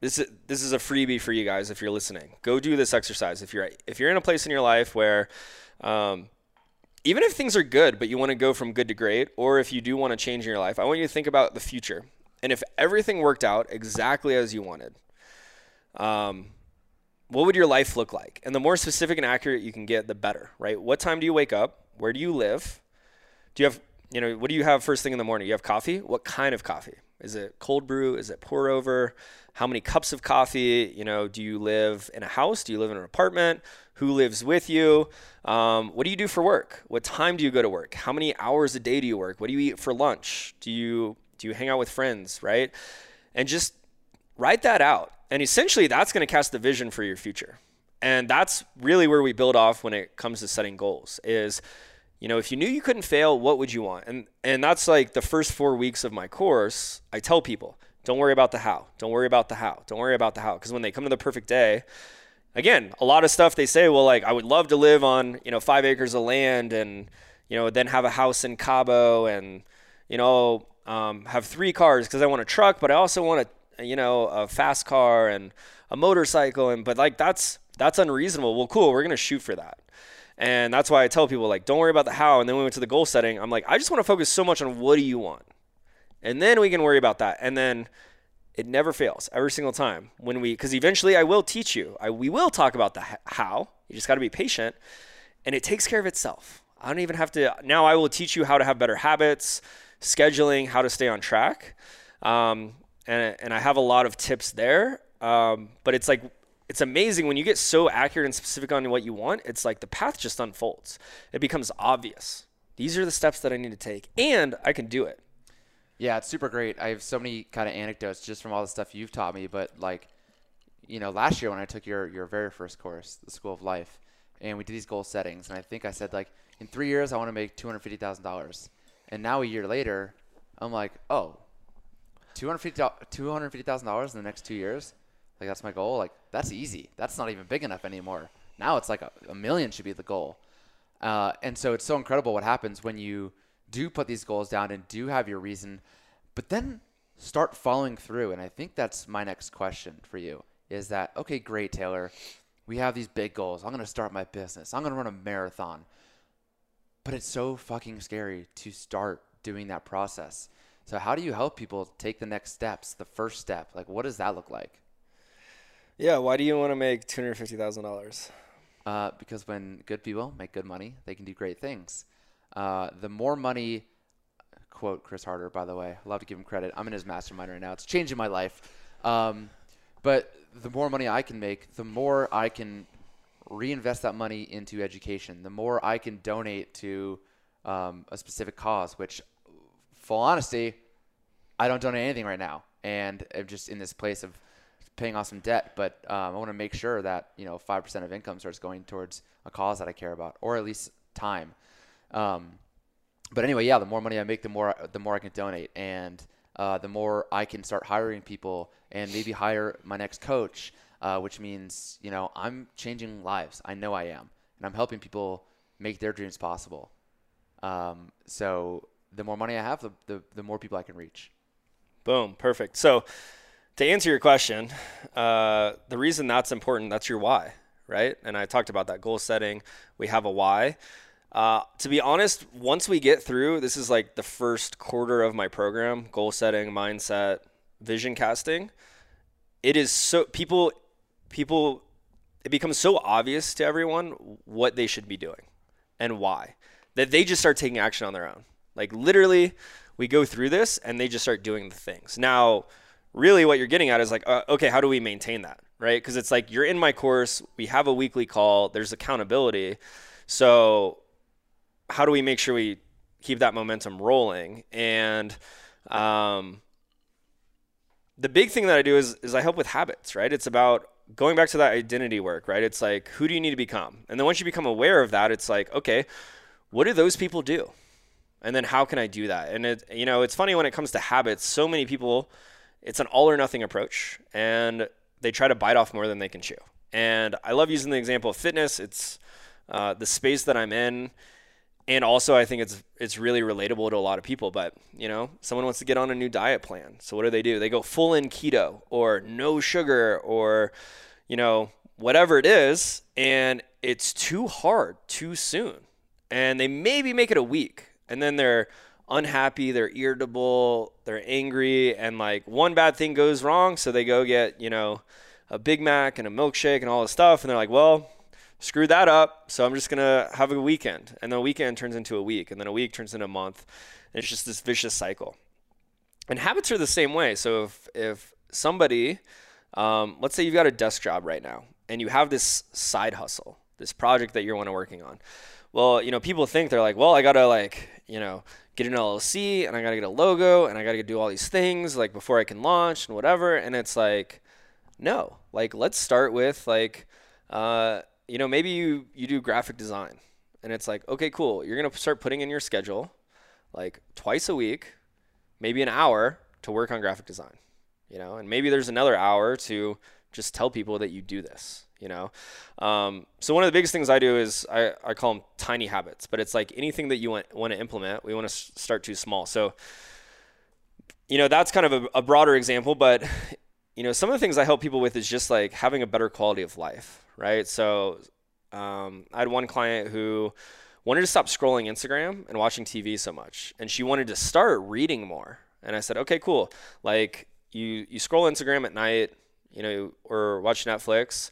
S1: this is this is a freebie for you guys if you're listening. Go do this exercise. If you're if you're in a place in your life where um, even if things are good, but you want to go from good to great, or if you do want to change in your life, I want you to think about the future. And if everything worked out exactly as you wanted, um, what would your life look like? And the more specific and accurate you can get, the better, right? What time do you wake up? Where do you live? Do you have, you know, what do you have first thing in the morning? You have coffee? What kind of coffee? Is it cold brew? Is it pour over? How many cups of coffee? You know, do you live in a house? Do you live in an apartment? Who lives with you? Um, what do you do for work? What time do you go to work? How many hours a day do you work? What do you eat for lunch? Do you do you hang out with friends, right? And just write that out. And essentially that's going to cast the vision for your future. And that's really where we build off when it comes to setting goals is you know, if you knew you couldn't fail, what would you want? And and that's like the first 4 weeks of my course, I tell people, don't worry about the how. Don't worry about the how. Don't worry about the how because when they come to the perfect day, again, a lot of stuff they say, well like I would love to live on, you know, 5 acres of land and you know, then have a house in Cabo and you know, um, have three cars because I want a truck, but I also want a you know a fast car and a motorcycle, and but like that's that's unreasonable. Well, cool, we're gonna shoot for that, and that's why I tell people like don't worry about the how. And then we went to the goal setting. I'm like I just want to focus so much on what do you want, and then we can worry about that, and then. It never fails every single time when we, because eventually I will teach you. I, we will talk about the how. You just got to be patient, and it takes care of itself. I don't even have to. Now I will teach you how to have better habits, scheduling, how to stay on track. Um, and, and I have a lot of tips there. Um, but it's like, it's amazing when you get so accurate and specific on what you want. It's like the path just unfolds. It becomes obvious. These are the steps that I need to take, and I can do it.
S3: Yeah, it's super great. I have so many kind of anecdotes just from all the stuff you've taught me. But like, you know, last year when I took your your very first course, the School of Life, and we did these goal settings. And I think I said like in three years I want to make two hundred fifty thousand dollars. And now a year later, I'm like, oh, two hundred fifty two hundred fifty thousand dollars in the next two years. Like that's my goal. Like that's easy. That's not even big enough anymore. Now it's like a, a million should be the goal. Uh, and so it's so incredible what happens when you do put these goals down and do have your reason, but then start following through. And I think that's my next question for you is that, okay, great, Taylor. We have these big goals. I'm going to start my business. I'm going to run a marathon. But it's so fucking scary to start doing that process. So, how do you help people take the next steps, the first step? Like, what does that look like?
S1: Yeah, why do you want to make two hundred fifty thousand dollars?
S3: Uh, because when good people make good money, they can do great things. Uh, the more money, quote Chris Harder, by the way, I love to give him credit. I'm in his mastermind right now. It's changing my life. Um, but the more money I can make, the more I can reinvest that money into education. The more I can donate to um, a specific cause, which, full honesty, I don't donate anything right now, and I'm just in this place of paying off some debt, but um, I want to make sure that you know five percent of income starts going towards a cause that I care about, or at least time. Um, but anyway, yeah, the more money I make, the more the more I can donate, and uh, the more I can start hiring people, and maybe hire my next coach, uh, which means you know I'm changing lives. I know I am, and I'm helping people make their dreams possible. Um, so the more money I have, the, the the more people I can reach.
S1: Boom, perfect. So to answer your question, uh, the reason that's important, that's your why, right? And I talked about that goal setting. We have a why. Uh, to be honest, once we get through, this is like the first quarter of my program goal setting, mindset, vision casting. It is so, people, people, it becomes so obvious to everyone what they should be doing and why that they just start taking action on their own. Like literally, we go through this and they just start doing the things. Now, really what you're getting at is like, uh, okay, how do we maintain that? Right? Because it's like you're in my course, we have a weekly call, there's accountability. So, how do we make sure we keep that momentum rolling? And, um, the big thing that I do is, is I help with habits, right? It's about going back to that identity work, right? It's like, who do you need to become? And then once you become aware of that, it's like, okay, what do those people do? And then how can I do that? And it, you know, it's funny when it comes to habits, so many people, it's an all or nothing approach and they try to bite off more than they can chew. And I love using the example of fitness. It's uh, the space that I'm in. And also, I think it's it's really relatable to a lot of people. But you know, someone wants to get on a new diet plan. So what do they do? They go full in keto or no sugar or you know whatever it is, and it's too hard too soon. And they maybe make it a week, and then they're unhappy, they're irritable, they're angry, and like one bad thing goes wrong, so they go get, you know, a Big Mac and a milkshake and all this stuff, and they're like, well, screw that up, so I'm just gonna have a weekend. And then a weekend turns into a week, and then a week turns into a month. And it's just this vicious cycle. And habits are the same way. So if if somebody, um, let's say you've got a desk job right now, and you have this side hustle, this project that you're want to working on. Well, you know, people think they're like, well, I gotta like, you know, get an LLC and I got to get a logo and I got to do all these things like before I can launch and whatever. And it's like, no, like let's start with like, uh, you know, maybe you, you do graphic design and it's like, okay, cool. You're to start putting in your schedule like twice a week, maybe an hour to work on graphic design, you know, and maybe there's another hour to just tell people that you do this you know? Um, so one of the biggest things i do is I, I call them tiny habits but it's like anything that you want, want to implement we want to start too small. So you know that's kind of a, a broader example but you know some of the things i help people with is just like having a better quality of life right so um, i had one client who wanted to stop scrolling instagram and watching tv so much and she wanted to start reading more and i said okay cool like you you scroll instagram at night you know or watch netflix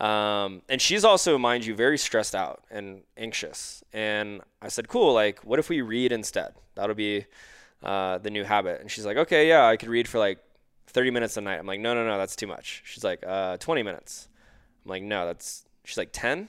S1: um, and she's also, mind you, very stressed out and anxious. And I said, cool, like, what if we read instead? That'll be uh, the new habit. And she's like, okay, yeah, I could read for like 30 minutes a night. I'm like, no, no, no, that's too much. She's like, uh, 20 minutes. Like, no, that's, she's like, 10?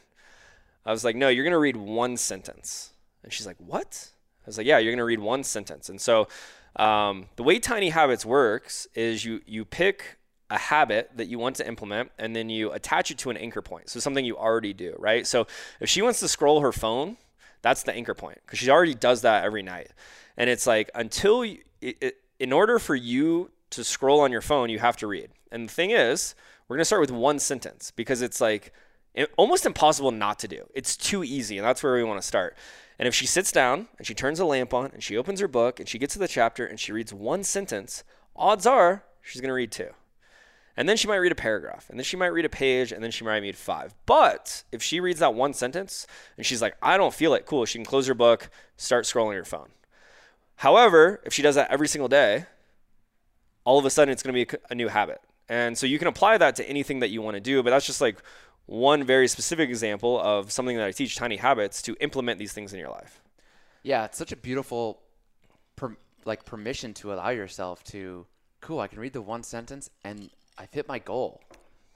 S1: I was like, no, you're going to read one sentence. And she's like, what? I was like, yeah, you're going to read one sentence. And so um, the way Tiny Habits works is you, you pick a habit that you want to implement and then you attach it to an anchor point. So something you already do, right? So if she wants to scroll her phone, that's the anchor point because she already does that every night. And it's like until you, it, it, in order for you to scroll on your phone, you have to read. And the thing is, we're going to start with one sentence because it's like almost impossible not to do. It's too easy, and that's where we want to start. And if she sits down and she turns a lamp on and she opens her book and she gets to the chapter and she reads one sentence, odds are she's going to read two. And then she might read a paragraph, and then she might read a page, and then she might read five. But if she reads that one sentence and she's like, I don't feel it, cool, she can close her book, start scrolling her phone. However, if she does that every single day, all of a sudden it's going to be a new habit. And so you can apply that to anything that you want to do, but that's just like one very specific example of something that I teach tiny habits to implement these things in your life.
S3: Yeah, it's such a beautiful per, like permission to allow yourself to cool, I can read the one sentence and I've hit my goal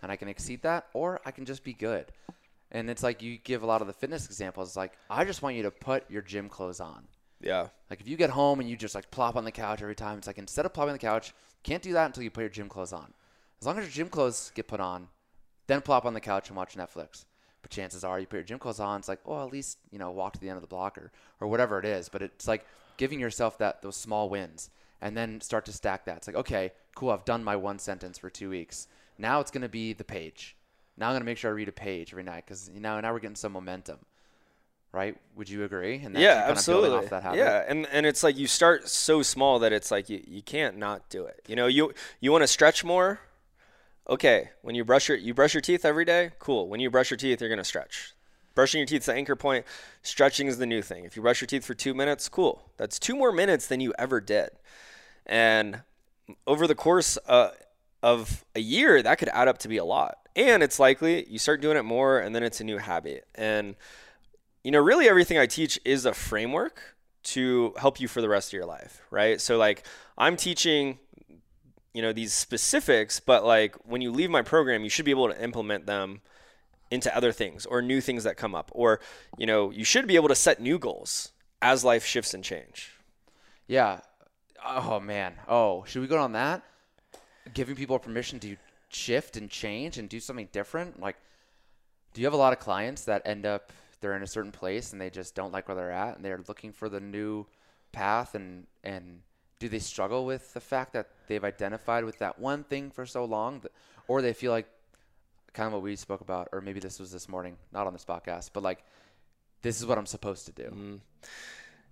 S3: and I can exceed that, or I can just be good. And it's like you give a lot of the fitness examples. It's like, I just want you to put your gym clothes on.
S1: Yeah.
S3: Like if you get home and you just like plop on the couch every time, it's like instead of plopping on the couch, can't do that until you put your gym clothes on. As long as your gym clothes get put on, then plop on the couch and watch Netflix. But chances are you put your gym clothes on, it's like, oh, at least, you know, walk to the end of the block or, or whatever it is. But it's like giving yourself that those small wins and then start to stack that. It's like, okay, cool, I've done my one sentence for two weeks. Now it's going to be the page. Now I'm going to make sure I read a page every night because you know now we're getting some momentum, right? Would you agree?
S1: And yeah, absolutely. Yeah, and and it's like you start so small that it's like you, you can't not do it. You know, you you want to stretch more. Okay, when you brush your you brush your teeth every day, cool. When you brush your teeth, you're gonna stretch. Brushing your teeth is the anchor point. Stretching is the new thing. If you brush your teeth for two minutes, cool. That's two more minutes than you ever did. And over the course uh, of a year, that could add up to be a lot. And it's likely you start doing it more and then it's a new habit. And, you know, really everything I teach is a framework to help you for the rest of your life, right? So, like, I'm teaching, you know, these specifics, but like when you leave my program, you should be able to implement them into other things or new things that come up. Or, you know, you should be able to set new goals as life shifts and change.
S3: Yeah. Oh man. Oh, should we go on that? Giving people permission to shift and change and do something different. Like, do you have a lot of clients that end up they're in a certain place and they just don't like where they're at and they're looking for the new path and and do they struggle with the fact that they've identified with that one thing for so long or they feel like kind of what we spoke about or maybe this was this morning not on this podcast but like this is what i'm supposed to do mm-hmm.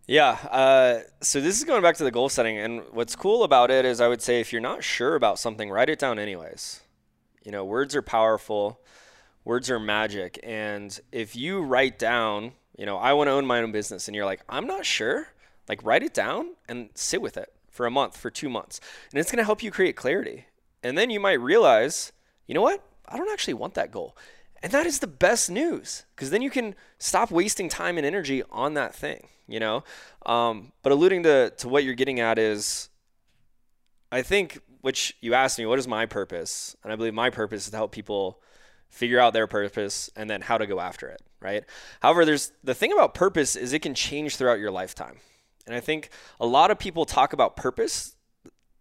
S1: Yeah. Uh, so this is going back to the goal setting, and what's cool about it is I would say if you're not sure about something, write it down anyways. You know, words are powerful, words are magic, and if you write down, you know, I want to own my own business, and you're like, I'm not sure, like write it down and sit with it for a month, for two months, and it's going to help you create clarity. And then you might realize, you know what? I don't actually want that goal. And that is the best news because then you can stop wasting time and energy on that thing you know. Um, but alluding to to what you're getting at is, I think, which you asked me, what is my purpose? And I believe my purpose is to help people figure out their purpose and then how to go after it, right? However, there's the thing about purpose is it can change throughout your lifetime. And I think a lot of people talk about purpose,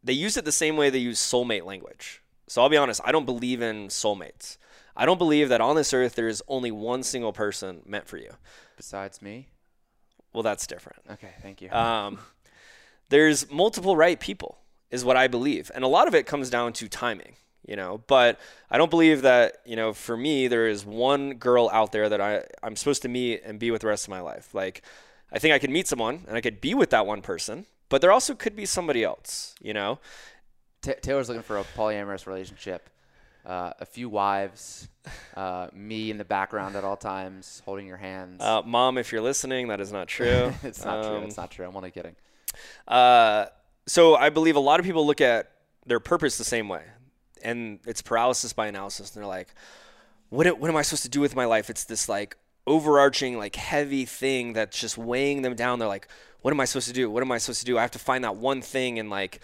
S1: they use it the same way they use soulmate language. So I'll be honest, I don't believe in soulmates. I don't believe that on this earth there is only one single person meant for you.
S3: Besides me?
S1: Well, that's different.
S3: Okay, thank you.
S1: Um, there's multiple right people, is what I believe, and a lot of it comes down to timing. You know, but I don't believe that you know. For me, there is one girl out there that I I'm supposed to meet and be with the rest of my life. Like, I think I could meet someone and I could be with that one person, but there also could be somebody else. You know,
S3: Taylor's looking for a polyamorous relationship uh, a few wives, uh, me in the background at all times, holding your hands.
S1: Uh, Mom, if you're listening, that is not true.
S3: it's not um, true. It's not true. I'm only kidding.
S1: Uh, so I believe a lot of people look at their purpose the same way, and it's paralysis by analysis. And they're like, "What? What am I supposed to do with my life?" It's this like overarching, like heavy thing that's just weighing them down. They're like, "What am I supposed to do? What am I supposed to do? I have to find that one thing and like."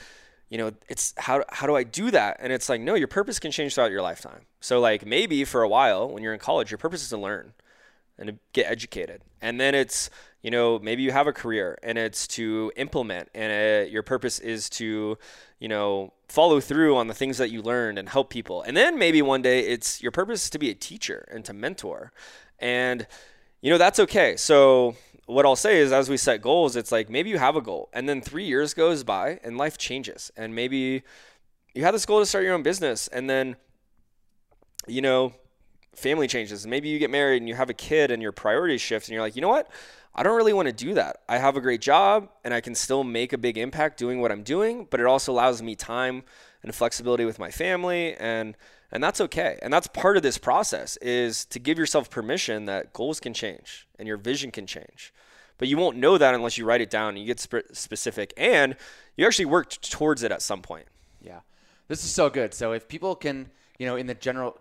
S1: you know, it's how how do I do that? And it's like, no, your purpose can change throughout your lifetime. So like maybe for a while when you're in college, your purpose is to learn. and to get educated. And then it's, you know, maybe you have a career and it's to implement and uh, your purpose is to, you know, follow through on the things that you learned and help people. And then maybe one day it's your purpose is to be a teacher and to mentor. And you know, that's okay. So what I'll say is as we set goals, it's like maybe you have a goal and then 3 years goes by and life changes. And maybe you have this goal to start your own business and then you know, family changes. Maybe you get married and you have a kid and your priorities shift and you're like, "You know what? I don't really want to do that. I have a great job and I can still make a big impact doing what I'm doing, but it also allows me time and flexibility with my family and and that's okay. And that's part of this process is to give yourself permission that goals can change and your vision can change. But you won't know that unless you write it down and you get sp- specific and you actually work towards it at some point.
S3: Yeah. This is so good. So if people can, you know, in the general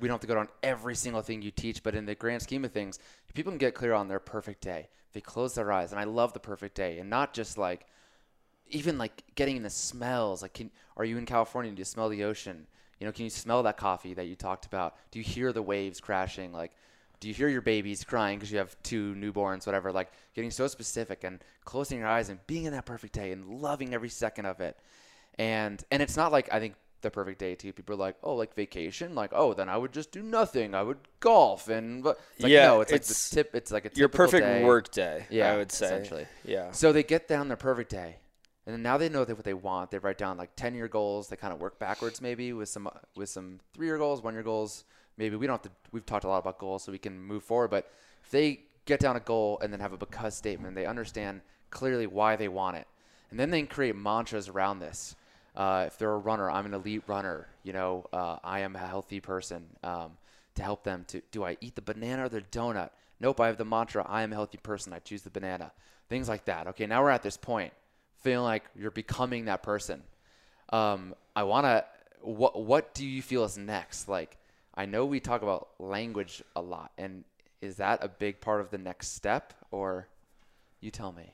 S3: we don't have to go down every single thing you teach, but in the grand scheme of things, people can get clear on their perfect day, they close their eyes, and I love the perfect day, and not just like even like getting in the smells. Like, can, are you in California? Do you smell the ocean? You know, can you smell that coffee that you talked about? Do you hear the waves crashing? Like, do you hear your babies crying because you have two newborns, whatever? Like, getting so specific and closing your eyes and being in that perfect day and loving every second of it. And and it's not like I think the perfect day too. People are like, oh, like vacation, like oh, then I would just do nothing. I would golf and like,
S1: Yeah,
S3: no, it's, like
S1: it's
S3: the tip. It's like a
S1: Your perfect
S3: day.
S1: work day,
S3: Yeah,
S1: I would say.
S3: essentially.
S1: Yeah.
S3: So they get down their perfect day, and then now they know that what they want. They write down like ten year goals. They kind of work backwards maybe with some with some three year goals, one year goals. Maybe we don't have to. We've talked a lot about goals, so we can move forward. But if they get down a goal and then have a because statement, they understand clearly why they want it, and then they can create mantras around this. Uh, if they're a runner, I'm an elite runner. You know, uh, I am a healthy person. Um, to help them to do I eat the banana or the donut? Nope, I have the mantra I am a healthy person. I choose the banana. Things like that. Okay, now we're at this point, feeling like you're becoming that person. Um, I want to. What What do you feel is next? Like, I know we talk about language a lot, and is that a big part of the next step, or you tell me?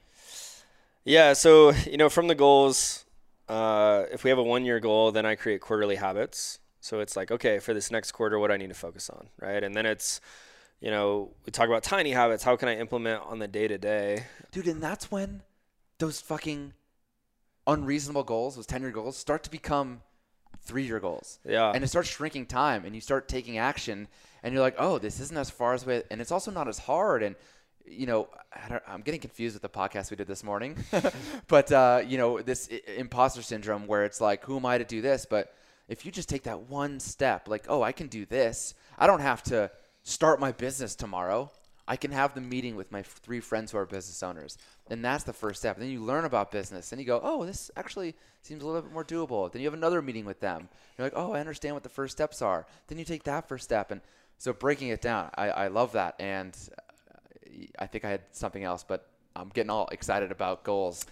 S1: Yeah, so you know, from the goals, uh, if we have a one-year goal, then I create quarterly habits. So it's like, okay, for this next quarter, what do I need to focus on, right? And then it's, you know, we talk about tiny habits. How can I implement on the day to day?
S3: dude and that's when those fucking unreasonable goals those 10 year goals start to become three year goals
S1: Yeah.
S3: and it starts shrinking time and you start taking action and you're like oh this isn't as far as way and it's also not as hard and you know I don't, i'm getting confused with the podcast we did this morning but uh, you know this I- imposter syndrome where it's like who am i to do this but if you just take that one step like oh i can do this i don't have to start my business tomorrow I can have the meeting with my three friends who are business owners. And that's the first step. And then you learn about business. And you go, oh, this actually seems a little bit more doable. Then you have another meeting with them. You're like, oh, I understand what the first steps are. Then you take that first step. And so breaking it down, I, I love that. And uh, I think I had something else, but I'm getting all excited about goals.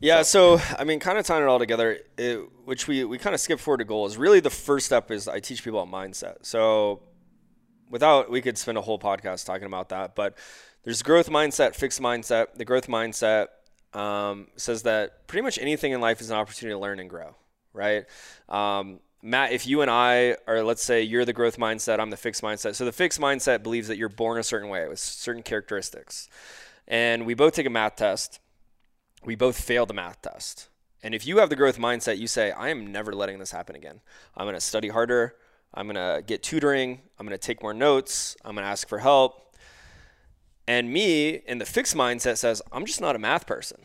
S1: Yeah, so I mean, kind of tying it all together, it, which we, we kind of skip forward to goals. Really, the first step is I teach people about mindset. So, without we could spend a whole podcast talking about that, but there's growth mindset, fixed mindset. The growth mindset um, says that pretty much anything in life is an opportunity to learn and grow, right? Um, Matt, if you and I are, let's say you're the growth mindset, I'm the fixed mindset. So the fixed mindset believes that you're born a certain way with certain characteristics. And we both take a math test we both fail the math test. And if you have the growth mindset, you say, I am never letting this happen again. I'm going to study harder. I'm going to get tutoring. I'm going to take more notes. I'm going to ask for help. And me in the fixed mindset says, I'm just not a math person.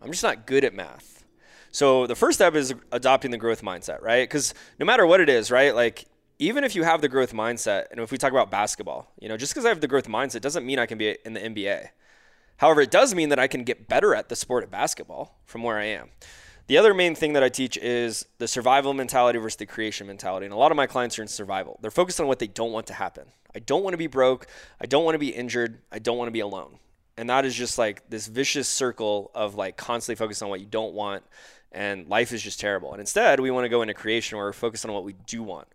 S1: I'm just not good at math. So the first step is adopting the growth mindset, right? Because no matter what it is, right? Like even if you have the growth mindset, and if we talk about basketball, you know, just because I have the growth mindset doesn't mean I can be in the NBA. However, it does mean that I can get better at the sport of basketball from where I am. The other main thing that I teach is the survival mentality versus the creation mentality. And a lot of my clients are in survival. They're focused on what they don't want to happen. I don't want to be broke. I don't want to be injured. I don't want to be alone. And that is just like this vicious circle of like constantly focused on what you don't want. And life is just terrible. And instead, we want to go into creation where we're focused on what we do want.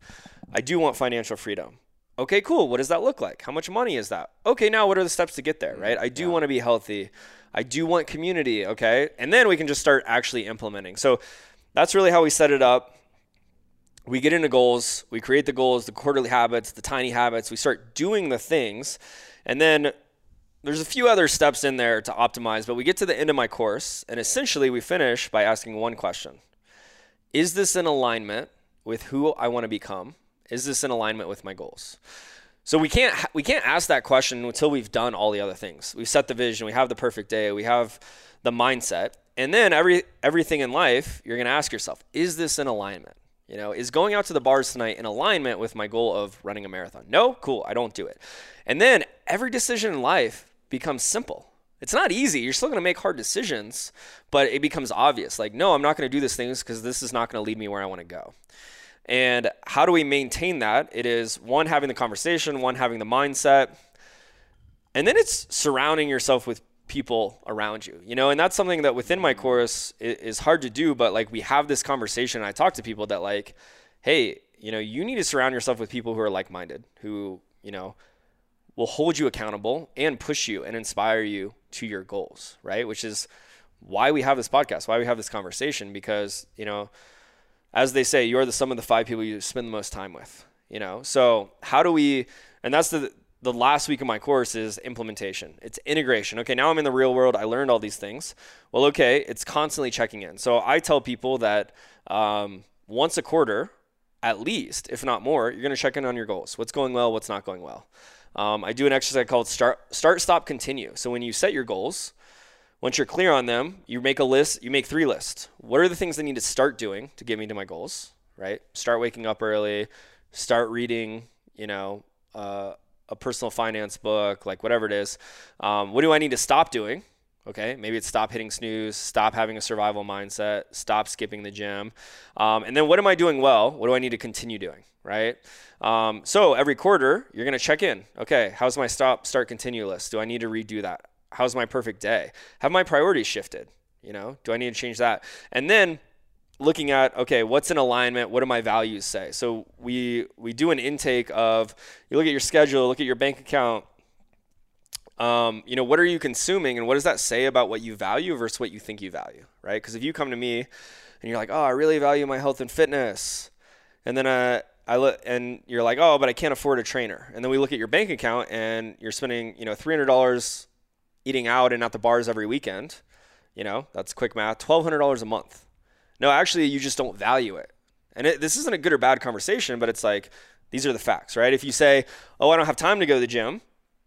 S1: I do want financial freedom. Okay, cool. What does that look like? How much money is that? Okay, now what are the steps to get there, mm. right? I do want to be healthy. I do want community, okay? And then we can just start actually implementing. So that's really how we set it up. We get into goals, we create the goals, the quarterly habits, the tiny habits, we start doing the things. And then there's a few other steps in there to optimize, but we get to the end of my course, and essentially we finish by asking one question Is this in alignment with who I want to become? Is this in alignment with my goals? So we can't we can't ask that question until we've done all the other things. We've set the vision, we have the perfect day, we have the mindset, and then every everything in life you're going to ask yourself, is this in alignment? You know, is going out to the bars tonight in alignment with my goal of running a marathon? No, cool, I don't do it. And then every decision in life becomes simple. It's not easy. You're still going to make hard decisions, but it becomes obvious. Like, no, I'm not going to do these things because this is not going to lead me where I want to go. And how do we maintain that? It is one, having the conversation, one, having the mindset. And then it's surrounding yourself with people around you, you know, and that's something that within my course is hard to do. But like we have this conversation, And I talk to people that, like, hey, you know, you need to surround yourself with people who are like minded, who, you know, will hold you accountable and push you and inspire you to your goals, right? Which is why we have this podcast, why we have this conversation, because, you know, as they say, you're the sum of the five people you spend the most time with. You know, so how do we? And that's the the last week of my course is implementation. It's integration. Okay, now I'm in the real world. I learned all these things. Well, okay, it's constantly checking in. So I tell people that um, once a quarter, at least, if not more, you're to check in on your goals. What's going well? What's not going well? Um, I do an exercise called start, start, stop, continue. So when you set your goals, once you're clear on them, you make a list, you make three lists. What are the things I need to start doing to get me to my goals, right? Start waking up early, start reading, you know, uh, a personal finance book, like whatever it is. Um, what do I need to stop doing? Okay, maybe it's stop hitting snooze, stop having a survival mindset, stop skipping the gym. Um, and then what am I doing well? What do I need to continue doing, right? Um, so every quarter, you're to check in. Okay, how's my stop, start, continue list? Do I need to redo that? How's my perfect day? Have my priorities shifted? You know, do I need to change that? And then looking at okay, what's in alignment? What do my values say? So we we do an intake of you look at your schedule, look at your bank account. Um, you know, what are you consuming, and what does that say about what you value versus what you think you value, right? Because if you come to me and you're like, oh, I really value my health and fitness, and then uh, I look and you're like, oh, but I can't afford a trainer, and then we look at your bank account and you're spending, you know, three hundred dollars eating out and at the bars every weekend, you know, that's quick math, $1,200 a month. No, actually, you just don't value it. And it, this isn't a good or bad conversation, but it's like, these are the facts, right? If you say, oh, I don't have time to go to the gym,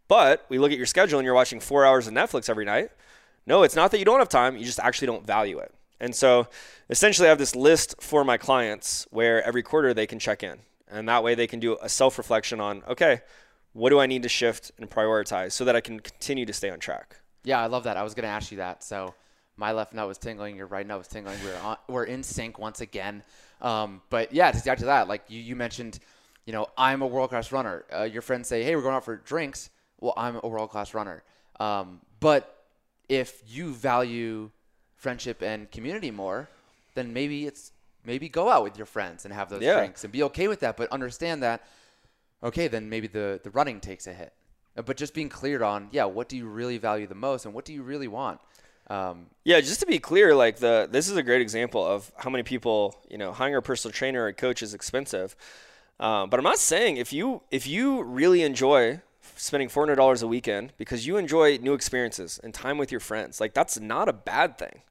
S1: but we look at your schedule and you're watching four hours of Netflix every night. No, it's not that you don't have time, you just actually don't value it. And so essentially, I have this list for my clients where every quarter they can check in. And that way they can do a self reflection on, okay, what do I need to shift and prioritize so that I can continue to stay on track?
S3: Yeah, I love that. I was going to ask you that. So my left nut was tingling, your right nut was tingling. We're on, we're in sync once again. Um, but yeah, to get to that, like you, you mentioned, you know, I'm a world class runner. Uh, your friends say, hey, we're going out for drinks. Well, I'm a world class runner. Um, but if you value friendship and community more, then maybe it's maybe go out with your friends and have those yeah. drinks and be okay with that. But understand that okay, then maybe the, the running takes a hit. Uh, but just being cleared on, yeah, what do you really value the most and what do you really want?
S1: Um, yeah, just to be clear, like the this is a great example of how many people you know hiring a personal trainer or a coach is expensive. Um, but I'm not saying if you if you really enjoy spending four hundred dollars a weekend because you enjoy new experiences and time with your friends, like that's not a bad thing.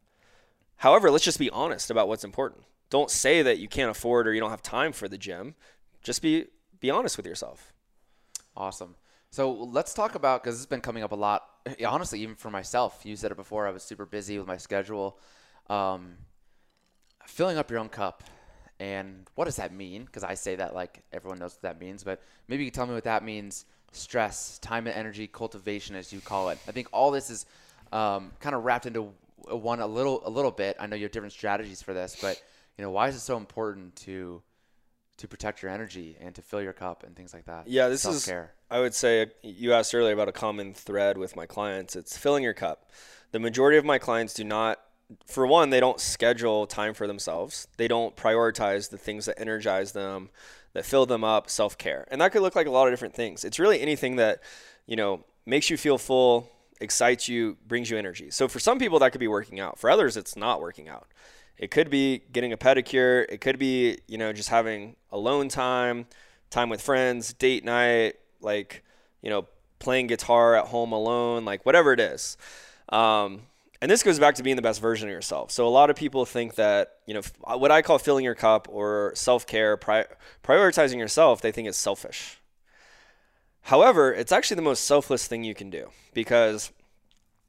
S1: However, let's just be honest about what's important. Don't say that you can't afford or you don't have time for the gym. Just be be honest with yourself.
S3: Awesome. So let's talk about because has been coming up a lot. Honestly, even for myself, you said it before. I was super busy with my schedule. Um, filling up your own cup, and what does that mean? Because I say that like everyone knows what that means, but maybe you can tell me what that means. Stress, time and energy cultivation, as you call it. I think all this is um, kind of wrapped into one a little a little bit. I know you have different strategies for this, but you know why is it so important to to protect your energy and to fill your cup and things like that.
S1: Yeah, this Self-care. is I would say you asked earlier about a common thread with my clients. It's filling your cup. The majority of my clients do not for one, they don't schedule time for themselves. They don't prioritize the things that energize them, that fill them up, self-care. And that could look like a lot of different things. It's really anything that, you know, makes you feel full, excites you, brings you energy. So for some people that could be working out. For others it's not working out. It could be getting a pedicure. It could be, you know, just having alone time, time with friends, date night, like, you know, playing guitar at home alone, like whatever it is. Um, and this goes back to being the best version of yourself. So a lot of people think that you know what I call filling your cup or self care, pri- prioritizing yourself. They think it's selfish. However, it's actually the most selfless thing you can do because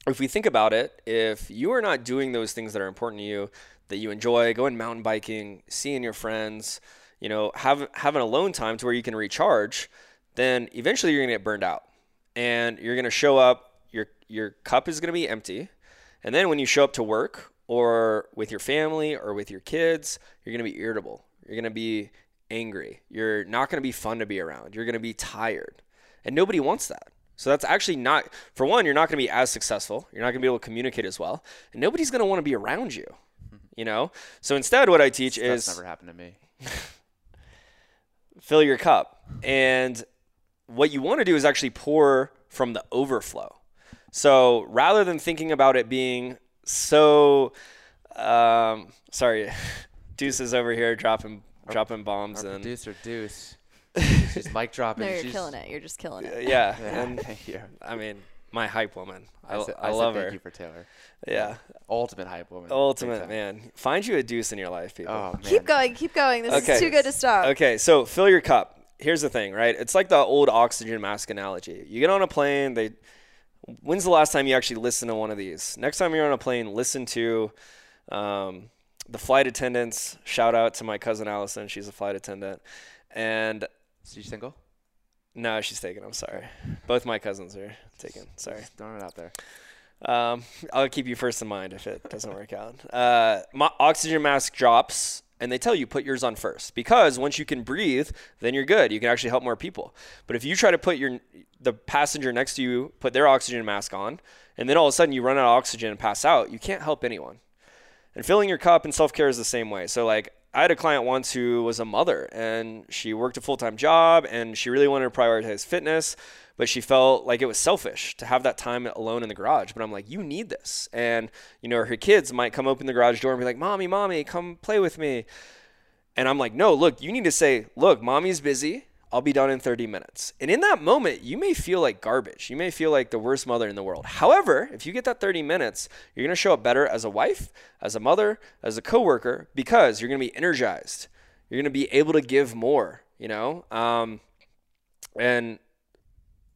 S1: if we think about it, if you are not doing those things that are important to you, that you enjoy, going mountain biking, seeing your friends, you know, have, having alone time to where you can recharge, then eventually you're going to get burned out. And you're going to show up, your, your cup is going to be empty. And then when you show up to work or with your family or with your kids, you're going to be irritable. You're going to be angry. You're not going to be fun to be around. You're going to be tired. And nobody wants that. So that's actually not, for one, you're not going to be as successful. You're not going to be able to communicate as well. And nobody's going to want to be around you, you know? So instead, what I teach
S3: That's
S1: is
S3: never happened to me.
S1: fill your cup. And what you want to do is actually pour from the overflow. So rather than thinking about it being so, um, sorry, Deuce is over here dropping dropping bombs
S3: Our
S1: and
S3: producer Deuce. Or deuce? She's mic dropping.
S4: No, you're
S3: She's,
S4: killing it. You're just killing it.
S1: yeah,
S3: Yeah,
S1: and
S3: thank you.
S1: I mean my hype woman. I,
S3: said-
S1: I
S3: said
S1: love
S3: thank
S1: her.
S3: you for Taylor.
S1: Yeah,
S3: Ultimate hype woman.
S1: Ultimate man. Find you a Deuce in your life, people.
S3: Oh man.
S4: Keep going. Keep going. This
S1: Okay.
S4: is too good to stop.
S1: Okay, so fill your cup. Here's the thing, right? It's like the old oxygen mask analogy. You get on a plane, they when's the last time you actually listened to one of these? Next time you're on a plane, listen to um, the flight attendants. Shout out to my cousin Allison, she's a flight attendant. And
S3: So you single?
S1: No, she's taken. I'm sorry. Both my cousins are taken. Sorry.
S3: Just throwing it out there.
S1: Um, I'll keep you first in mind if it doesn't work out. Uh, my oxygen mask drops, and they tell you put yours on first because once you can breathe, then you're good. You can actually help more people. But if you try to put your the passenger next to you put their oxygen mask on, and then all of a sudden you run out of oxygen and pass out, you can't help anyone. And filling your cup and self care is the same way. So like I had a client once who was a mother and she worked a full time job and she really wanted to prioritize fitness, but she felt like it was selfish to have that time alone in the garage. But I'm like, you need this. And you know, her kids might come open the garage door and be like, Mommy, mommy, come play with me. And I'm like, no, look, you need to say, look, mommy's busy. I'll be done in 30 minutes. And in that moment, you may feel like garbage. You may feel like the worst mother in the world. However, if you get that 30 minutes, you're going to show up better as a wife, as a mother, as a coworker, because you're going to be energized. You're going to be able to give more, you know? Um, and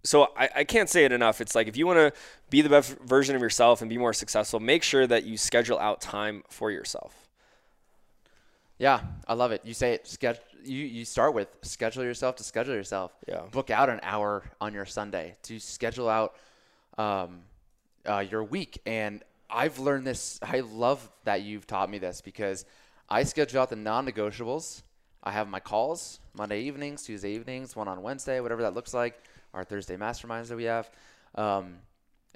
S1: so I, I can't say it enough. It's like if you want to be the best version of yourself and be more successful, make sure that you schedule out time for yourself.
S3: Yeah, I love it. You say it. You you start with schedule yourself to schedule yourself.
S1: Yeah.
S3: Book out an hour on your Sunday to schedule out um, uh, your week. And I've learned this. I love that you've taught me this because I schedule out the non-negotiables. I have my calls Monday evenings, Tuesday evenings, one on Wednesday, whatever that looks like. Our Thursday masterminds that we have. Um,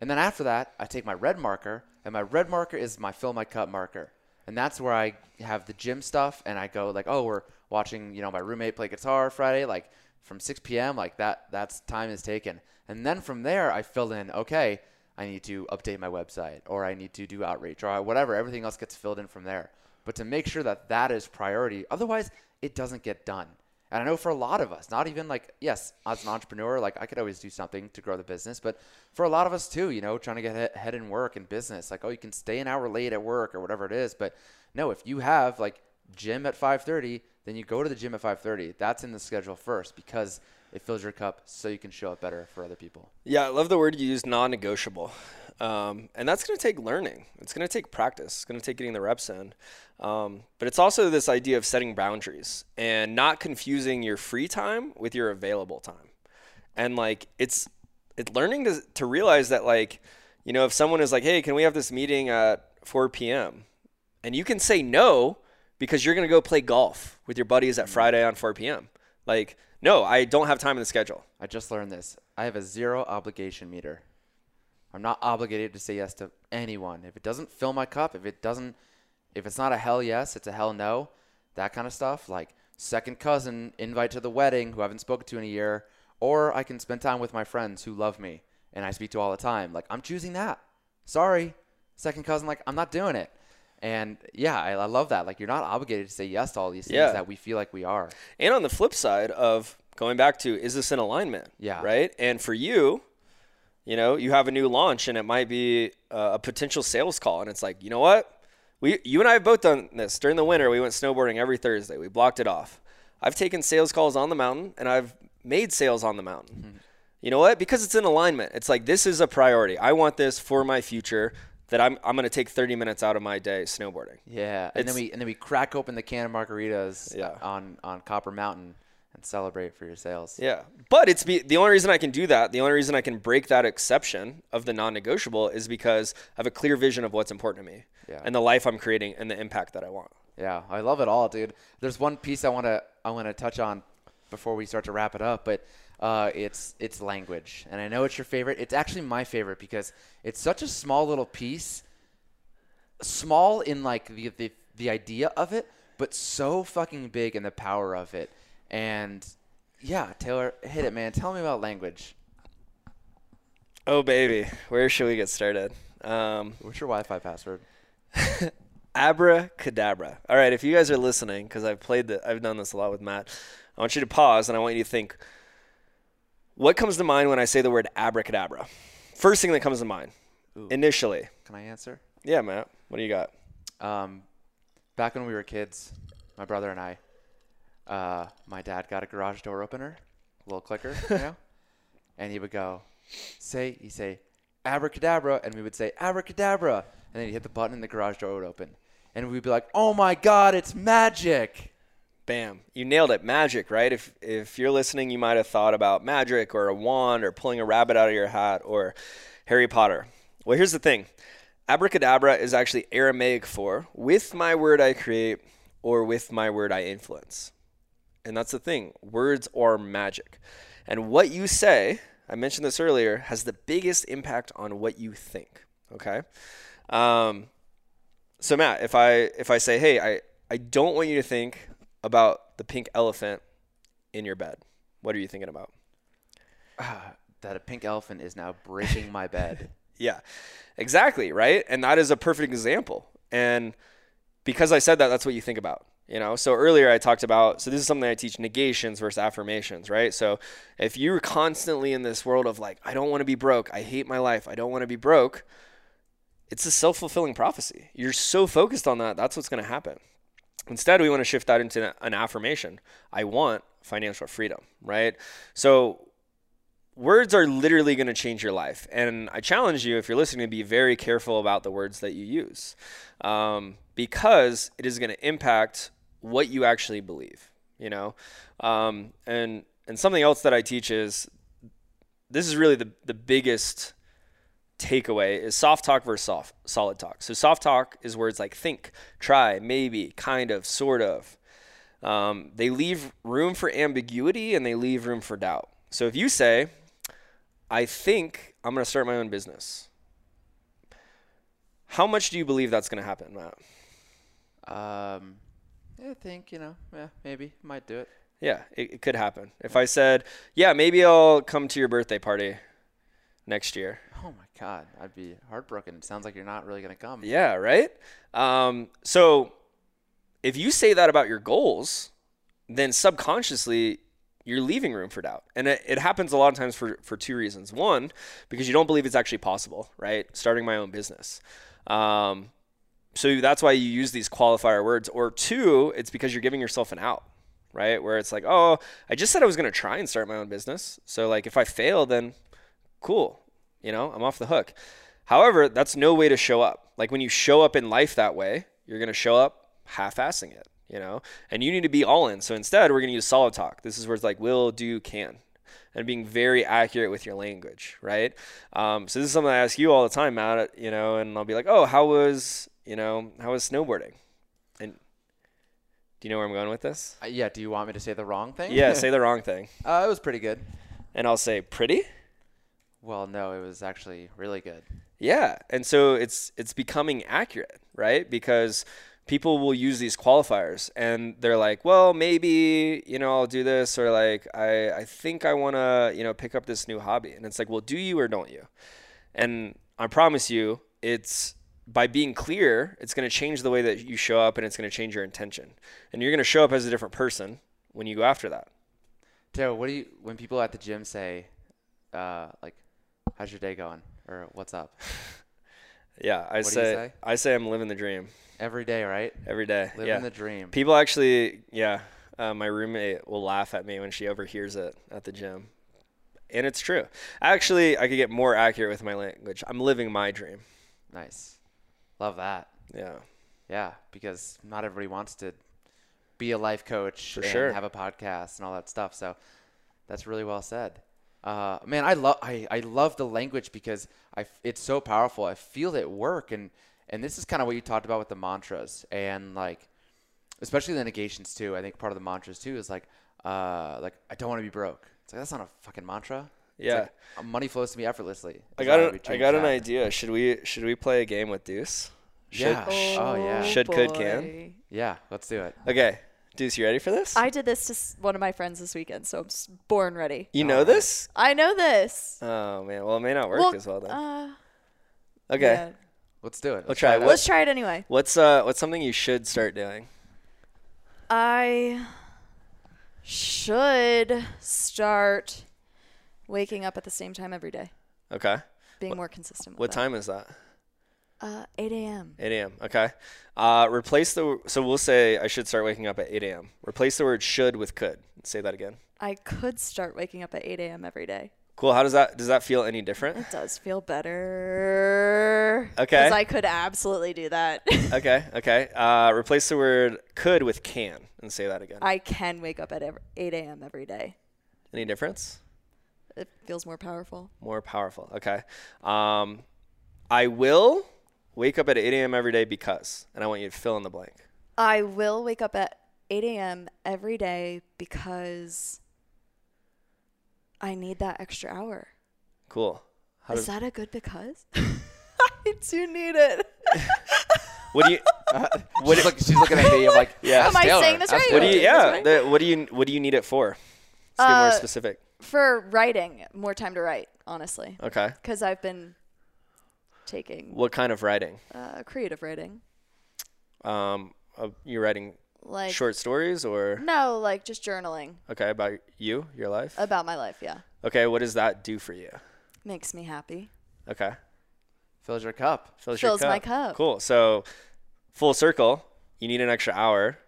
S3: and then after that, I take my red marker, and my red marker is my fill my cup marker. And that's where I have the gym stuff, and I go like, oh, we're watching, you know, my roommate play guitar Friday, like from 6 p.m. Like that, that's time is taken. And then from there, I fill in, okay, I need to update my website, or I need to do outreach, or whatever. Everything else gets filled in from there. But to make sure that that is priority, otherwise it doesn't get done. And I know for a lot of us, not even like, yes, as an entrepreneur, like I could always do something to grow the business, but for a lot of us too, you know, trying to get he- ahead in work and business, like, oh, you can stay an hour late at work or whatever it is. But no, if you have like gym at 5.30, then you go to the gym at 5.30. That's in the schedule first because it fills your cup so you can show up better for other people.
S1: Yeah, I love the word you use, non-negotiable, um, and that's going to take learning. It's going to take practice. It's going to take getting the reps in, um, but it's also this idea of setting boundaries and not confusing your free time with your available time, and like it's it's learning to to realize that like you know if someone is like, hey, can we have this meeting at 4 p.m. and you can say no because you're going to go play golf with your buddies at mm-hmm. Friday on 4 p.m. Like, no, I don't have time in the schedule.
S3: I just learned this. I have a zero obligation meter. I'm not obligated to say yes to anyone. If it doesn't fill my cup, if it doesn't, if it's not a hell yes, it's a hell no, that kind of stuff. Like second cousin, invite to the wedding, who I haven't spoken to in a year, or I can spend time with my friends who love me and I speak to all the time. Like I'm choosing that. Sorry, second cousin. Like I'm not doing it. And yeah, I, I love that. Like you're not obligated to say yes to all these things
S1: Yeah.
S3: that we feel like we are.
S1: And on the flip side of going back to is this in alignment?
S3: Yeah.
S1: Right? And for you, You know, you have a new launch and it might be a potential sales call, and it's like, you know what? We, you and I have both done this during the winter. We went snowboarding every Thursday. We blocked it off. I've taken sales calls on the mountain, and I've made sales on the mountain. Mm-hmm. You know what? Because it's in alignment. It's like this is a priority. I want this for my future. That I'm I'm going to take 30 minutes out of my day snowboarding.
S3: Yeah, and then we and then we crack open the can of margaritas uh,
S1: yeah.
S3: on on Copper Mountain and celebrate for your sales.
S1: Yeah. But it's be, the only reason I can do that, the only reason I can break that exception of the non-negotiable is because I have a clear vision of what's important to me
S3: yeah.
S1: and the life I'm creating and the impact that I want.
S3: Yeah, I love it all, dude. There's one piece I want to I want to touch on before we start to wrap it up, but uh, it's it's language, and I know it's your favorite. It's actually my favorite because it's such a small little piece, small in like the the, the idea of it, but so fucking big in the power of it. And yeah, Taylor, hit it, man. Tell me about language.
S1: Oh baby, where should we get started? Um,
S3: What's your Wi-Fi password?
S1: abracadabra. All right, if you guys are listening, because I've played the, I've done this a lot with Matt. I want you to pause and I want you to think. What comes to mind when I say the word abracadabra? First thing that comes to mind,
S3: Ooh.
S1: initially.
S3: Can I answer?
S1: Yeah, Matt. What do you got?
S3: Um, back when we were kids, my brother and I, uh, my dad got a garage door opener, a little clicker, you know, and he would go, say, he'd say, abracadabra, and we would say abracadabra, and then he'd hit the button and the garage door would open, and we'd be like, oh my god, it's magic.
S1: Bam. You nailed it. Magic, right? If if you're listening, you might have thought about magic or a wand or pulling a rabbit out of your hat or Harry Potter. Well, here's the thing. Abracadabra is actually Aramaic for with my word I create or with my word I influence. And that's the thing words are magic. And what you say, I mentioned this earlier, has the biggest impact on what you think. Okay? Um, so Matt, if I if I say, hey, I, I don't want you to think about the pink elephant in your bed, what are you thinking about?
S3: that a pink elephant is now breaking my bed.
S1: yeah, exactly, right? And that is a perfect example. And because I said that, that's what you think about. You know, so earlier I talked about, so this is something I teach negations versus affirmations, right? So if you're constantly in this world of like, I don't want to be broke, I hate my life, I don't want to be broke, it's a self fulfilling prophecy. You're so focused on that, that's what's going to happen. Instead, we want to shift that into an affirmation. I want financial freedom, right? So words are literally going to change your life. And I challenge you, if you're listening, to be very careful about the words that you use um, because it is going to impact what you actually believe, you know? Um, and, and something else that I teach is this is really the, the biggest takeaway is soft talk versus soft, solid talk. So soft talk is words like think, try, maybe, kind of, sort of. Um, they leave room for ambiguity and they leave room for doubt. So if you say, I think I'm going to start my own business, how much do you believe that's going to happen, Matt?
S3: Um, I think you know, yeah, maybe might do it.
S1: Yeah, it, it could happen. If I said, yeah, maybe I'll come to your birthday party next year.
S3: Oh my God, I'd be heartbroken. It sounds like you're not really gonna come.
S1: Yeah, right. Um, so if you say that about your goals, then subconsciously you're leaving room for doubt. And it, it, happens a lot of times for, for two reasons. One, because you don't believe it's actually possible, right? Starting my own business. Um, so that's why you use these qualifier words. Or two, it's because you're giving yourself an out, right? Where it's like, oh, I just said I was going to try and start my own business. So like if I fail, then cool, you know, I'm off the hook. However, that's no way to show up. Like when you show up in life that way, you're going to show up half-assing it, you know, and you need to be all in. So instead, we're going to use solid talk. This is where it's like will, do, can and being very accurate with your language, right? Um, so this is something I ask you all the time, Matt. You know, and I'll be like, "Oh, how was you know how was snowboarding?" And do you know where I'm going with this?
S3: Uh, yeah. Do you want me to say the wrong thing?
S1: Yeah, say the wrong thing.
S3: Uh, it was pretty good.
S1: And I'll say pretty.
S3: Well, no, it was actually really good.
S1: Yeah, and so it's it's becoming accurate, right? Because people will use these qualifiers and they're like, well, maybe, you know, I'll do this or like, I, I think I want to, you know, pick up this new hobby. And it's like, well, do you or don't you? And I promise you, it's by being clear, it's going to change the way that you show up and it's going to change your intention. And you're going to show up as a different person when you go after that.
S3: Joe, what do you, when people at the gym say, uh, like, How's your day going? Or what's up?
S1: Yeah, I
S3: do you
S1: say,
S3: say?
S1: I say I'm living the dream
S3: Every day, right?
S1: every day.
S3: Living
S1: yeah.
S3: the dream.
S1: People actually, yeah, uh, my roommate will laugh at me when she overhears it at the gym. And it's true. Actually, I could get more accurate with my language. I'm living my dream.
S3: Nice. Love that.
S1: Yeah.
S3: Yeah, because not everybody wants to be a life coach
S1: For
S3: and
S1: sure.
S3: have a podcast and all that stuff. So that's really well said. Uh, man, I love I, I love the language because I f- it's so powerful. I feel it work and and this is kind of what you talked about with the mantras and like especially the negations too. I think part of the mantras too is like uh like I don't want to be broke. It's like that's not a fucking mantra. It's
S1: Yeah.
S3: like, uh, money flows to me effortlessly.
S1: I got an, I
S3: change
S1: got an idea. Should we should we play a game with Deuce? Should,
S3: Yeah. Oh, yeah.
S1: Should, could, can.
S3: Yeah, let's do it.
S1: Okay. Deuce, you ready for this?
S4: I did this to s- one of my friends this weekend, so I'm s- born ready.
S1: you know this?
S4: I know this.
S1: Oh man. Well, it may not work
S4: Well,
S1: as well then.
S4: Uh,
S1: okay.
S4: yeah.
S3: Let's do it.
S1: We'll try.
S3: that.
S1: What-
S4: Let's try it anyway.
S1: What's uh what's something you should start doing?
S4: I should start waking up at the same time every day,
S1: Okay.
S4: being more consistent. With
S1: What
S4: that.
S1: time is that?
S4: Uh, 8 a.m.
S1: 8 a.m. Okay. Uh, replace the so we'll say I should start waking up at 8 a.m. Replace the word should with could. Say that again.
S4: I could start waking up at 8 a.m. every day.
S1: Cool. How does that does that feel any different?
S4: It does feel better.
S1: Okay.
S4: Because I could absolutely do that.
S1: Okay. Okay. Uh, replace the word could with can and say that again.
S4: I can wake up at 8 a.m. every day.
S1: Any difference?
S4: It feels more powerful.
S1: More powerful. Okay. Um, I will wake up at 8 a.m. every day because, and I want you to fill in the blank.
S4: I will wake up at 8 a.m. every day because I need that extra hour.
S1: Cool. How
S4: Is
S1: does,
S4: that a good because? I do need it.
S1: what do you?
S3: What she's, look, she's looking at me. I'm like,
S1: Yeah.
S4: Am I saying this right?
S1: What do you?
S3: Taylor.
S4: That's
S1: Yeah.
S4: right.
S1: The, what do you? What do you need it for? Let's get more
S4: Uh,
S1: specific.
S4: For writing, more time to write, honestly.
S1: Okay.
S4: Because I've been taking
S1: What kind of writing?
S4: uh, creative writing.
S1: Um, uh, you writing
S4: Like,
S1: short stories or
S4: no, like just journaling
S1: okay about you, your life?
S4: about my life, yeah.
S1: Okay, what does that do for you?
S4: Makes me happy.
S1: Okay,
S3: Fills your cup.
S1: fills, your
S4: Fills my cup.
S1: Cool. So, full circle. You need an extra hour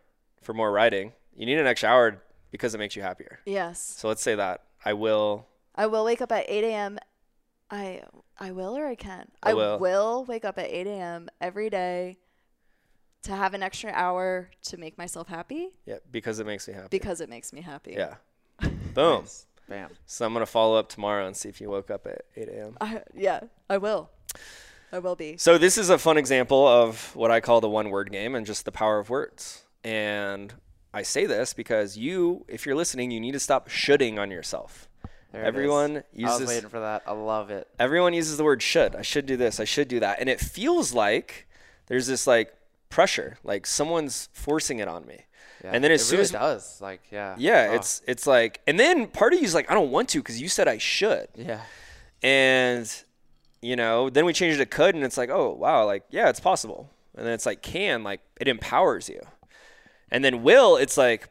S1: for more writing. You need an extra hour because it makes you happier.
S4: Yes.
S1: So let's say that I will.
S4: I will wake up at 8 a.m. I I will or I can.
S1: I will.
S4: wake up at 8 a.m. every day to have an extra hour to make myself happy
S1: Yeah, because it makes me happy.
S4: because it makes me happy.
S1: yeah. Boom.
S3: Nice. Bam.
S1: So I'm gonna follow up tomorrow and see if you woke up at 8 a.m.
S4: I, yeah, I will. I will be.
S1: So this is a fun example of what I call the one word game and just the power of words. And I say this because you, if you're listening, you need to stop shoulding on yourself.
S3: There.
S1: Everyone
S3: I was
S1: uses
S3: waiting for that. I love it.
S1: everyone uses the word should. I should do this. I should do that. And it feels like there's this like pressure, like someone's forcing it on me.
S3: Yeah.
S1: And then as
S3: it
S1: soon
S3: really
S1: as
S3: does. Like, yeah.
S1: yeah,
S3: Oh,
S1: it's it's like and then part of you's like I don't want to because you said I should.
S3: yeah.
S1: And you know, then we changed it to could and it's like, oh wow, like yeah, it's possible. And then it's like can, like it empowers you. And then will, it's like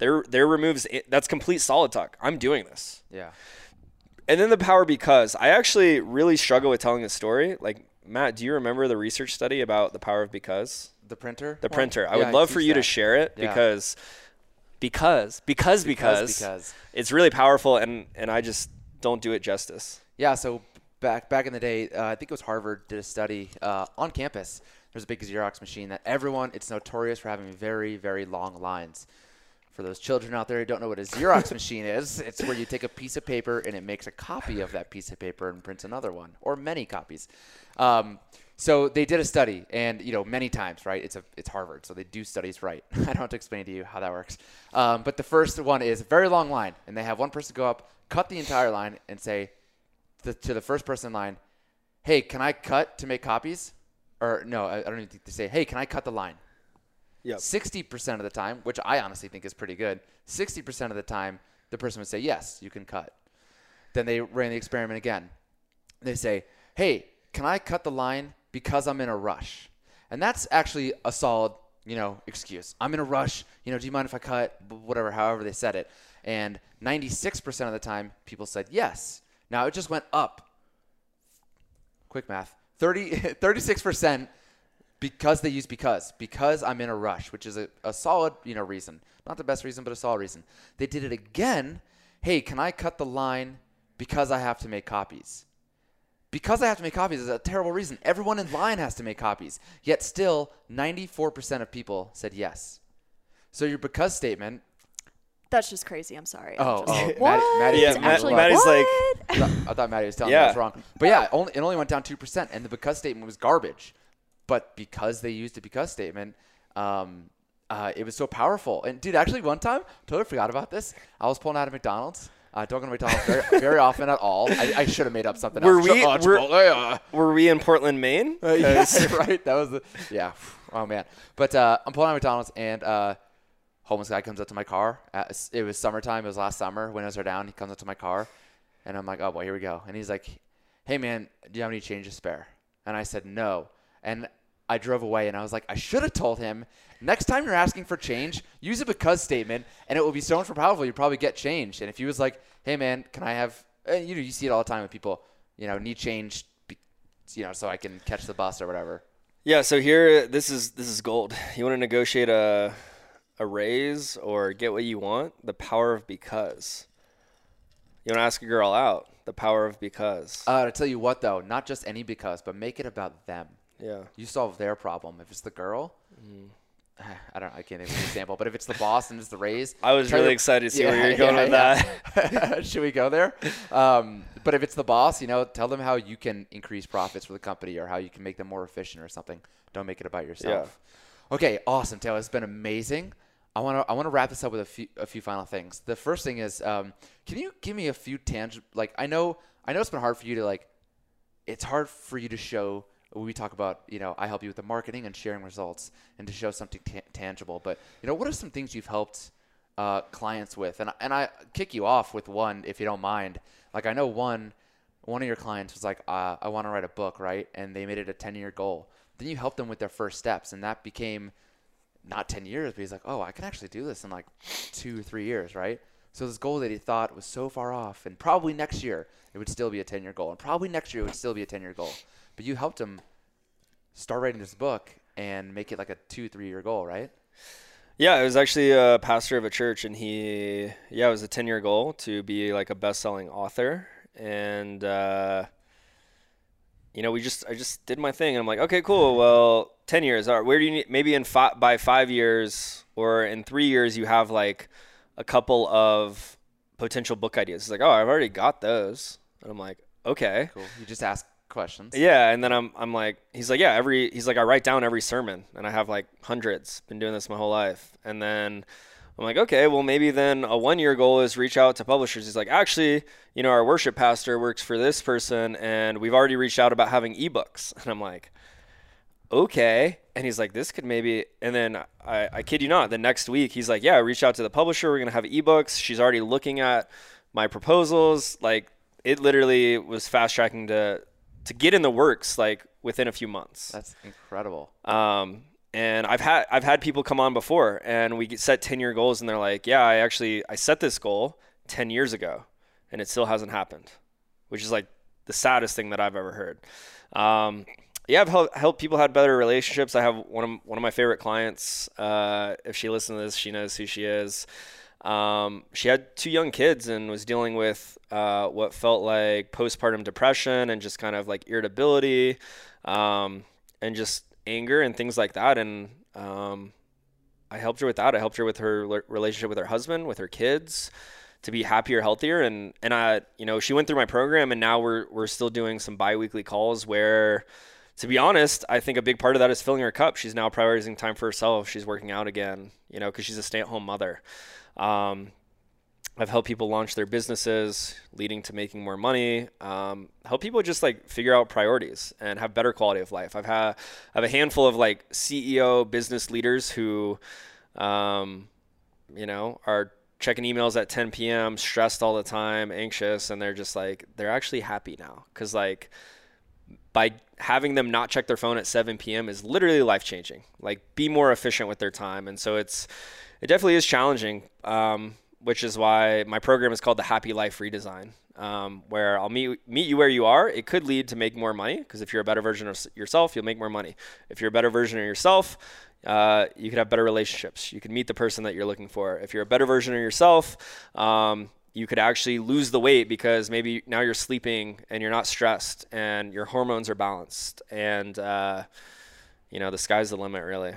S1: there there removes that's complete solid talk. I'm doing this.
S3: Yeah.
S1: And then the power because I actually really struggle with telling a story. Like Matt, do you remember the research study about the power of because?
S3: The printer.
S1: The printer. I would love for you to share it
S3: Yeah.
S1: because because because because
S3: because.
S1: it's really powerful and and I just don't do it justice.
S3: Yeah, so back back in the day, uh, I think it was Harvard did a study uh, on campus. There's a big Xerox machine that everyone it's notorious for having very very long lines. For those children out there who don't know what a Xerox machine is, it's where you take a piece of paper and it makes a copy of that piece of paper and prints another one or many copies. Um, so they did a study, and you know many times, right? It's a it's Harvard, so they do studies right. I don't have to explain to you how that works. Um, but the first one is a very long line, and they have one person go up, cut the entire line, and say, the, to the first person in line, "Hey, can I cut to make copies?" Or no, I, I don't even think they say, "Hey, can I cut the line?"
S1: Yep.
S3: Sixty percent of the time, which I honestly think is pretty good, sixty percent of the time, the person would say, "Yes, you can cut." Then they ran the experiment again. They say, "Hey, can I cut the line because I'm in a rush?" And that's actually a solid, you know, excuse. I'm in a rush. You know, do you mind if I cut? Whatever, however they said it. And 96% of the time, people said yes. Now it just went up. Quick math. 30, 36% because they use because. Because I'm in a rush, which is a, a solid, you know, reason. Not the best reason, but a solid reason. They did it again. Hey, can I cut the line because I have to make copies? Because I have to make copies is a terrible reason. Everyone in line has to make copies. Yet still, 94% of people said yes. So your because statement
S4: That's just crazy. I'm sorry. Oh, I'm
S3: Oh,
S4: just-
S3: oh,
S4: what?
S3: Maddie- Maddie-
S1: Yeah,
S4: It's
S1: Ma-
S4: actually
S1: Maddie's like-
S4: what?
S3: I thought, I thought Maddie was telling
S1: Yeah.
S3: me I was wrong. But yeah, only, it only went down 2%, and the because statement was garbage. But because they used a because statement, um, uh, it was so powerful. And dude, actually, one time, totally forgot about this. I was pulling out of McDonald's. I don't go to McDonald's very, very often at all. I, I should have made up something
S1: Were
S3: else.
S1: we-
S3: Uh,
S1: were-
S3: uh,
S1: Were we in Portland, Maine?
S3: uh, yeah,
S1: 'Cause-
S3: right. That was the yeah. Oh man. But uh, I'm pulling out of McDonald's and uh, homeless guy comes up to my car. Uh, it was summertime. It was last summer. Windows are down. He comes up to my car, and I'm like, oh boy, here we go. And he's like, hey man, do you have any change to spare? And I said no. And I drove away, and I was like, I should have told him. Next time you're asking for change, use a because statement, and it will be so much more powerful. You probably get change. And if he was like, "Hey man, can I have?" Uh, you know, you see it all the time with people. You know, need change, you know, so I can catch the bus or whatever.
S1: Yeah, so here this is this is gold. You want to negotiate a a raise or get what you want? The power of because. You want to ask a girl out? The power of because.
S3: Uh, to tell you what, though, not just any because, but make it about them.
S1: Yeah.
S3: You solve their problem. If it's the girl,
S1: Mm-hmm.
S3: I don't. I can't think of an example. But if it's the boss and it's the raise,
S1: I was really
S3: to-
S1: excited to see where you're going with
S3: that. Should we go there? Um, but if it's the boss, you know, tell them how you can increase profits for the company or how you can make them more efficient or something. Don't make it about yourself. Okay, awesome, Taylor. It's been amazing. I want to I want to wrap this up with a few a few final things. The first thing is, um, can you give me a few tangible? Like, I know I know it's been hard for you to like. It's hard for you to show. We talk about, you know, I help you with the marketing and sharing results, and to show something ta- tangible. But you know, what are some things you've helped uh, clients with? And and I kick you off with one, if you don't mind. Like I know one one of your clients was like, uh, I want to write a book, right? And they made it a 10 year goal. Then you helped them with their first steps, and that became not 10 years, but he's like, oh, I can actually do this in like two three years, right? So this goal that he thought was so far off, and probably next year it would still be a 10 year goal, and probably next year it would still be a 10 year goal. But you helped him start writing this book and make it like a two, three year goal, right?
S1: Yeah, I was actually a pastor of a church, and he, yeah, it was a 10 year goal to be like a best selling author. And, uh, you know, we just, I just did my thing. And I'm like, okay, cool. Well, 10 years. All right, where do you need, maybe in five, by five years or in three years, you have like a couple of potential book ideas. It's like, oh, I've already got those. And I'm like, okay.
S3: Cool. You just ask questions.
S1: Yeah, and then I'm I'm like he's like yeah every he's like I write down every sermon and I have like hundreds been doing this my whole life. And then I'm like okay well maybe then a one year goal is reach out to publishers. He's like actually you know our worship pastor works for this person and we've already reached out about having ebooks. And I'm like okay. And he's like this could maybe and then I, I kid you not the next week he's like yeah reach out to the publisher. We're gonna have ebooks. She's already looking at my proposals. Like it literally was fast tracking to to get in the works like within a few months
S3: That's incredible.
S1: um, and I've had I've had people come on before, and we set ten year goals, and they're like, "Yeah, I actually I set this goal ten years ago, and it still hasn't happened," which is like the saddest thing that I've ever heard. Um, yeah, I've helped, helped people have better relationships. I have one of one of my favorite clients. Uh, if she listens to this, she knows who she is. Um, she had two young kids and was dealing with uh, what felt like postpartum depression and just kind of like irritability um, and just anger and things like that. And um, I helped her with that. I helped her with her relationship with her husband, with her kids, to be happier, healthier. And and I, you know, she went through my program, and now we're we're still doing some biweekly calls where. To be honest, I think a big part of that is filling her cup. She's now prioritizing time for herself. She's working out again, you know, because she's a stay-at-home mother. Um, I've helped people launch their businesses, leading to making more money. Um, help people just like figure out priorities and have better quality of life. I've had I have a handful of like CEO business leaders who, um, you know, are checking emails at 10 p.m., stressed all the time, anxious, and they're just like they're actually happy now because like by having them not check their phone at 7 p.m. is literally life changing. Like be more efficient with their time, and so it's it definitely is challenging. Um, which is why my program is called the Happy Life Redesign. um, where I'll meet meet you where you are. It could lead to make more money because if you're a better version of yourself, you'll make more money. If you're a better version of yourself, uh, you could have better relationships. You can meet the person that you're looking for. If you're a better version of yourself, um, you could actually lose the weight because maybe now you're sleeping and you're not stressed and your hormones are balanced and uh, you know the sky's the limit really.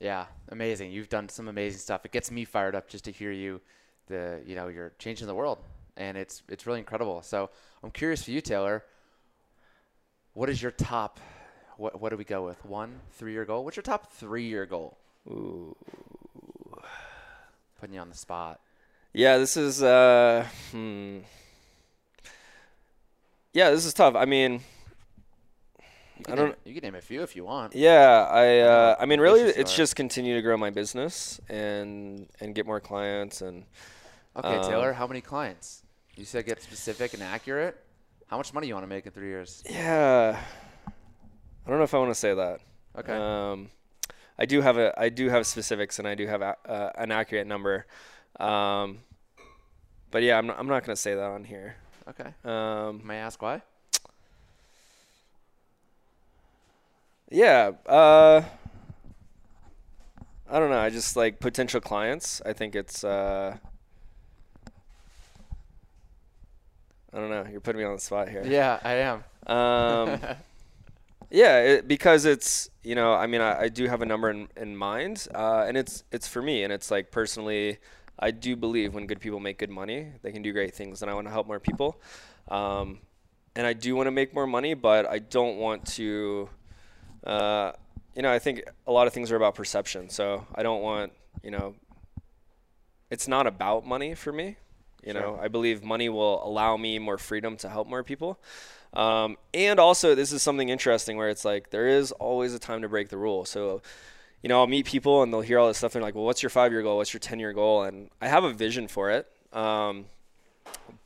S3: Yeah, amazing. You've done some amazing stuff. It gets me fired up just to hear you. The you know you're changing the world, and it's it's really incredible. So I'm curious for you, Taylor. What is your top? What what do we go with? One three year goal. What's your top three year goal?
S1: Ooh.
S3: Putting you on the spot.
S1: Yeah, this is uh hmm. Yeah, this is tough. I mean, I don't-
S3: Name, you can name a few if you want.
S1: yeah, I uh, I mean really it's just continue to grow my business and and get more clients and
S3: Okay,
S1: Um,
S3: Taylor. How many clients? You said get specific and accurate. How much money you want to make in three years?
S1: yeah. I don't know if I want to say that.
S3: Okay.
S1: Um, I do have a I do have specifics and I do have a, uh, an accurate number. Um, but yeah, I'm not, I'm not going to say that on here.
S3: okay.
S1: Um,
S3: May I ask why?
S1: Yeah, uh, I don't know. I just like potential clients. I think it's uh, I don't know. You're putting me on the spot here.
S3: Yeah, I am.
S1: Um, yeah, it, because it's you know, I mean, I, I do have a number in, in mind, uh, and it's it's for me, and it's like personally, I do believe when good people make good money, they can do great things, and I want to help more people, um, and I do want to make more money, but I don't want to, uh, you know, I think a lot of things are about perception, so I don't want you know, it's not about money for me. You
S3: Sure.
S1: know, I believe money will allow me more freedom to help more people. Um, and also, this is something interesting where it's like there is always a time to break the rule. So, you know, I'll meet people and they'll hear all this stuff. And they're like, well, what's your five year goal? What's your 10 year goal? And I have a vision for it. Um,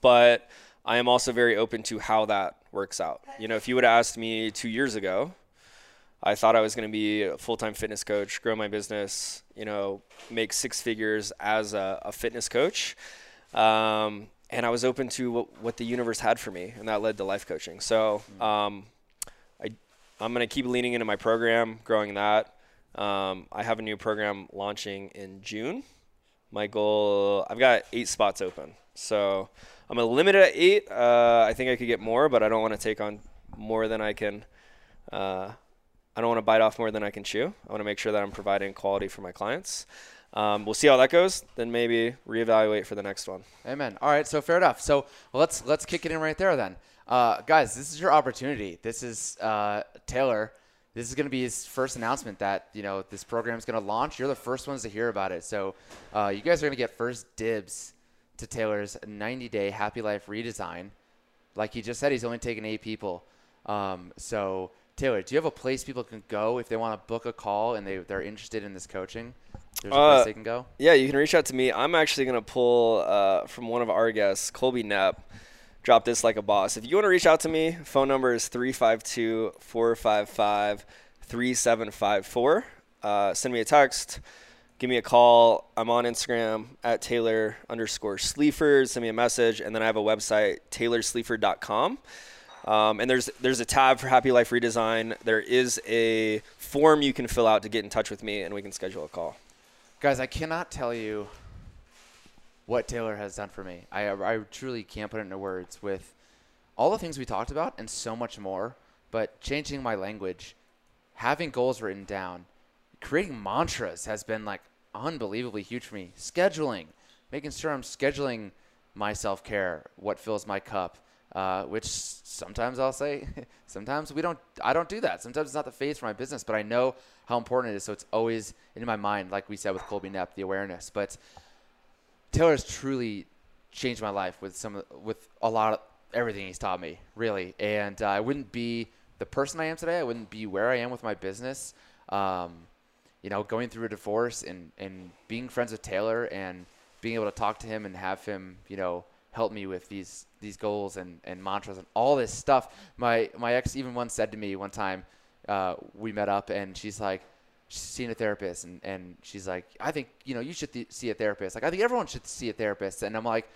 S1: but I am also very open to how that works out. You know, if you would have asked me two years ago, I thought I was going to be a full time fitness coach, grow my business, you know, make six figures as a, a fitness coach. Um, and I was open to what, what the universe had for me, and that led to life coaching. So um, I, I'm going to keep leaning into my program, growing that. Um, I have a new program launching in June. My goal, I've got eight spots open. So I'm going to limit it at eight. Uh, I think I could get more, but I don't want to take on more than I can. Uh, I don't want to bite off more than I can chew. I want to make sure that I'm providing quality for my clients. Um, we'll see how that goes. Then maybe reevaluate for the next one.
S3: Amen. All right, so fair enough. So let's let's kick it in right there then, uh, guys. This is your opportunity. This is uh, Taylor. This is going to be his first announcement that you know this program is going to launch. You're the first ones to hear about it. So uh, you guys are going to get first dibs to Taylor's 90-day Happy Life redesign. Like he just said, he's only taking eight people. Um, so Taylor, do you have a place people can go if they want to book a call and they they're interested in this coaching? There's a
S1: Uh,
S3: place they can go.
S1: Yeah, you can reach out to me. I'm actually going to pull uh, from one of our guests, Colby Knapp. Drop this like a boss. If you want to reach out to me, phone number is 352 455 3754. Send me a text. Give me a call. I'm on Instagram at Taylor underscore Sleaford. Send me a message. And then I have a website, taylorsleaford.com. Um, and there's there's a tab for Happy Life Redesign. There is a form you can fill out to get in touch with me, and we can schedule a call.
S3: Guys, I cannot tell you what Taylor has done for me. I, I truly can't put it into words with all the things we talked about and so much more. But changing my language, having goals written down, creating mantras has been like unbelievably huge for me. Scheduling, making sure I'm scheduling my self care, what fills my cup. Uh, which sometimes I'll say, sometimes we don't. I don't do that. Sometimes it's not the phase for my business, but I know how important it is. So it's always in my mind, like we said with Colby Knapp, the awareness. But Taylor's truly changed my life with some with a lot of everything he's taught me, really. And uh, I wouldn't be the person I am today. I wouldn't be where I am with my business. Um, you know, going through a divorce and and being friends with Taylor and being able to talk to him and have him, you know, help me with these these goals and, and mantras and all this stuff. My my ex even once said to me one time, uh, we met up and she's like, she's seen a therapist and, and she's like, I think you know you should th- see a therapist. Like I think everyone should see a therapist. And I'm like,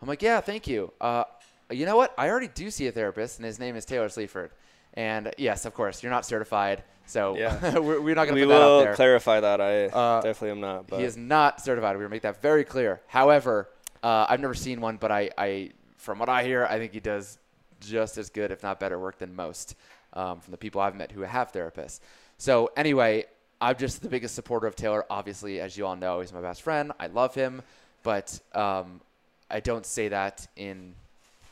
S3: I'm like, yeah, thank you. Uh, you know what? I already do see a therapist, and his name is Taylor Sleaford. And yes, of course, you're not certified, so
S1: Yeah.
S3: we're, we're not going
S1: we
S3: to put that
S1: will
S3: out there.
S1: clarify that. I
S3: Uh,
S1: definitely am not. But
S3: He is not certified. We will make that very clear. However, uh, I've never seen one, but I, I, from what I hear, I think he does just as good, if not better, work than most um, from the people I've met who have therapists. So anyway, I'm just the biggest supporter of Taylor. Obviously, as you all know, he's my best friend. I love him, but um, I don't say that in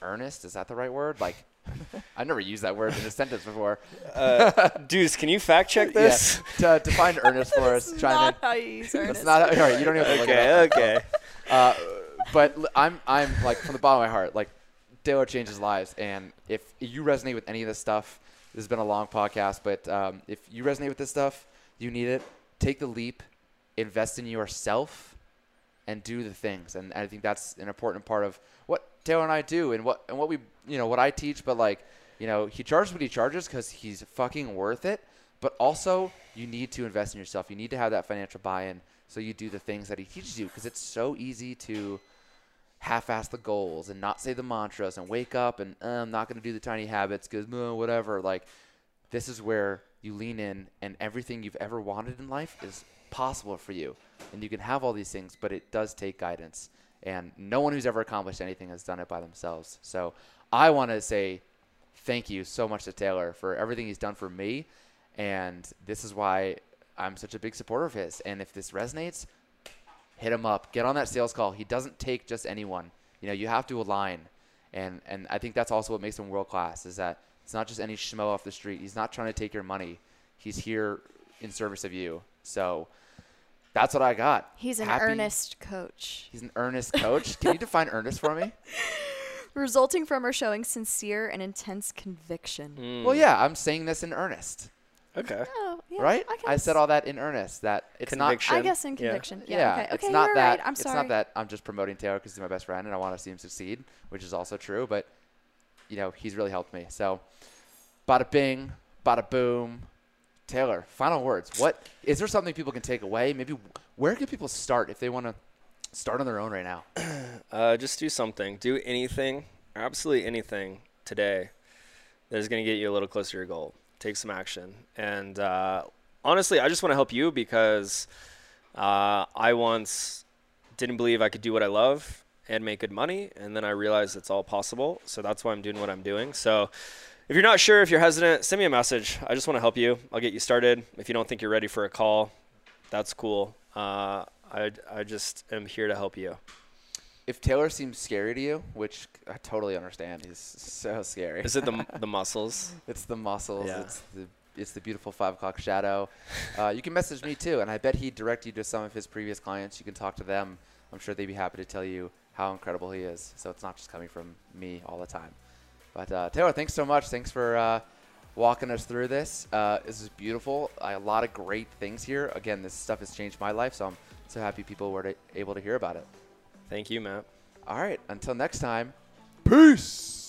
S3: earnest. Is that the right word? Like, I've never used that word in a sentence before.
S1: uh, Deuce, can you fact check this?
S3: Yeah. To define earnest for us,
S4: That's
S3: chime
S4: not
S3: in.
S4: how you use
S3: That's
S4: earnest.
S3: not all right. You don't even have to look it up.
S1: okay, okay.
S3: Uh, but I'm I'm like from the bottom of my heart, like Taylor changes lives, and if you resonate with any of this stuff, this has been a long podcast, but um, if you resonate with this stuff, you need it. Take the leap, invest in yourself, and do the things. And I think that's an important part of what Taylor and I do, and what and what we you know what I teach. But like you know, he charges what he charges because he's fucking worth it. But also, you need to invest in yourself. You need to have that financial buy-in, so you do the things that he teaches you. Because it's so easy to half-ass the goals and not say the mantras and wake up and uh, I'm not going to do the tiny habits because whatever. Like this is where you lean in, and everything you've ever wanted in life is possible for you, and you can have all these things. But it does take guidance, and no one who's ever accomplished anything has done it by themselves. So I want to say thank you so much to Taylor for everything he's done for me. And this is why I'm such a big supporter of his. And if this resonates, hit him up. Get on that sales call. He doesn't take just anyone. You know, you have to align. And and I think that's also what makes him world class is that it's not just any schmo off the street. He's not trying to take your money. He's here in service of you. So that's what I got.
S4: He's an
S3: Happy-
S4: earnest coach,
S3: He's an earnest coach. Can you define earnest for me?
S4: resulting from or showing sincere and intense conviction.
S1: Hmm.
S3: Well, yeah, I'm saying this in earnest.
S1: Okay.
S4: Oh, yeah,
S3: right?
S4: I,
S3: I, said all that in earnest. That it's
S1: Conviction.
S4: I guess in conviction.
S3: not.
S4: Yeah. okay.
S3: it's
S4: okay,
S3: not
S4: you're
S3: that.
S4: right. I'm sorry.
S3: it's not that I'm just promoting Taylor because he's my best friend and I want to see him succeed, which is also true. But you know, he's really helped me. So, bada bing, bada boom. Taylor, final words. What is there something people can take away? Maybe where can people start if they want to start on their own right now?
S1: Uh, just do something. Do anything, absolutely anything today that is going to get you a little closer to your goal. Take some action. And uh, honestly, I just want to help you because uh, I once didn't believe I could do what I love and make good money, and then I realized it's all possible. So that's why I'm doing what I'm doing. So if you're not sure, if you're hesitant, send me a message. I just want to help you. I'll get you started. If you don't think you're ready for a call, that's cool. Uh, I, I just am here to help you.
S3: If Taylor seems scary to you, which I totally understand, he's so scary.
S1: Is it the the muscles?
S3: It's the muscles.
S1: Yeah.
S3: It's the it's the beautiful five o'clock shadow. Uh, you can message me too, and I bet he'd direct you to some of his previous clients. You can talk to them. I'm sure they'd be happy to tell you how incredible he is. So it's not just coming from me all the time. But uh, Taylor, thanks so much. Thanks for uh, walking us through this. Uh, this is beautiful. I, a lot of great things here. Again, this stuff has changed my life, so I'm so happy people were able to hear about it.
S1: Thank you, Matt.
S3: All right, until next time, peace.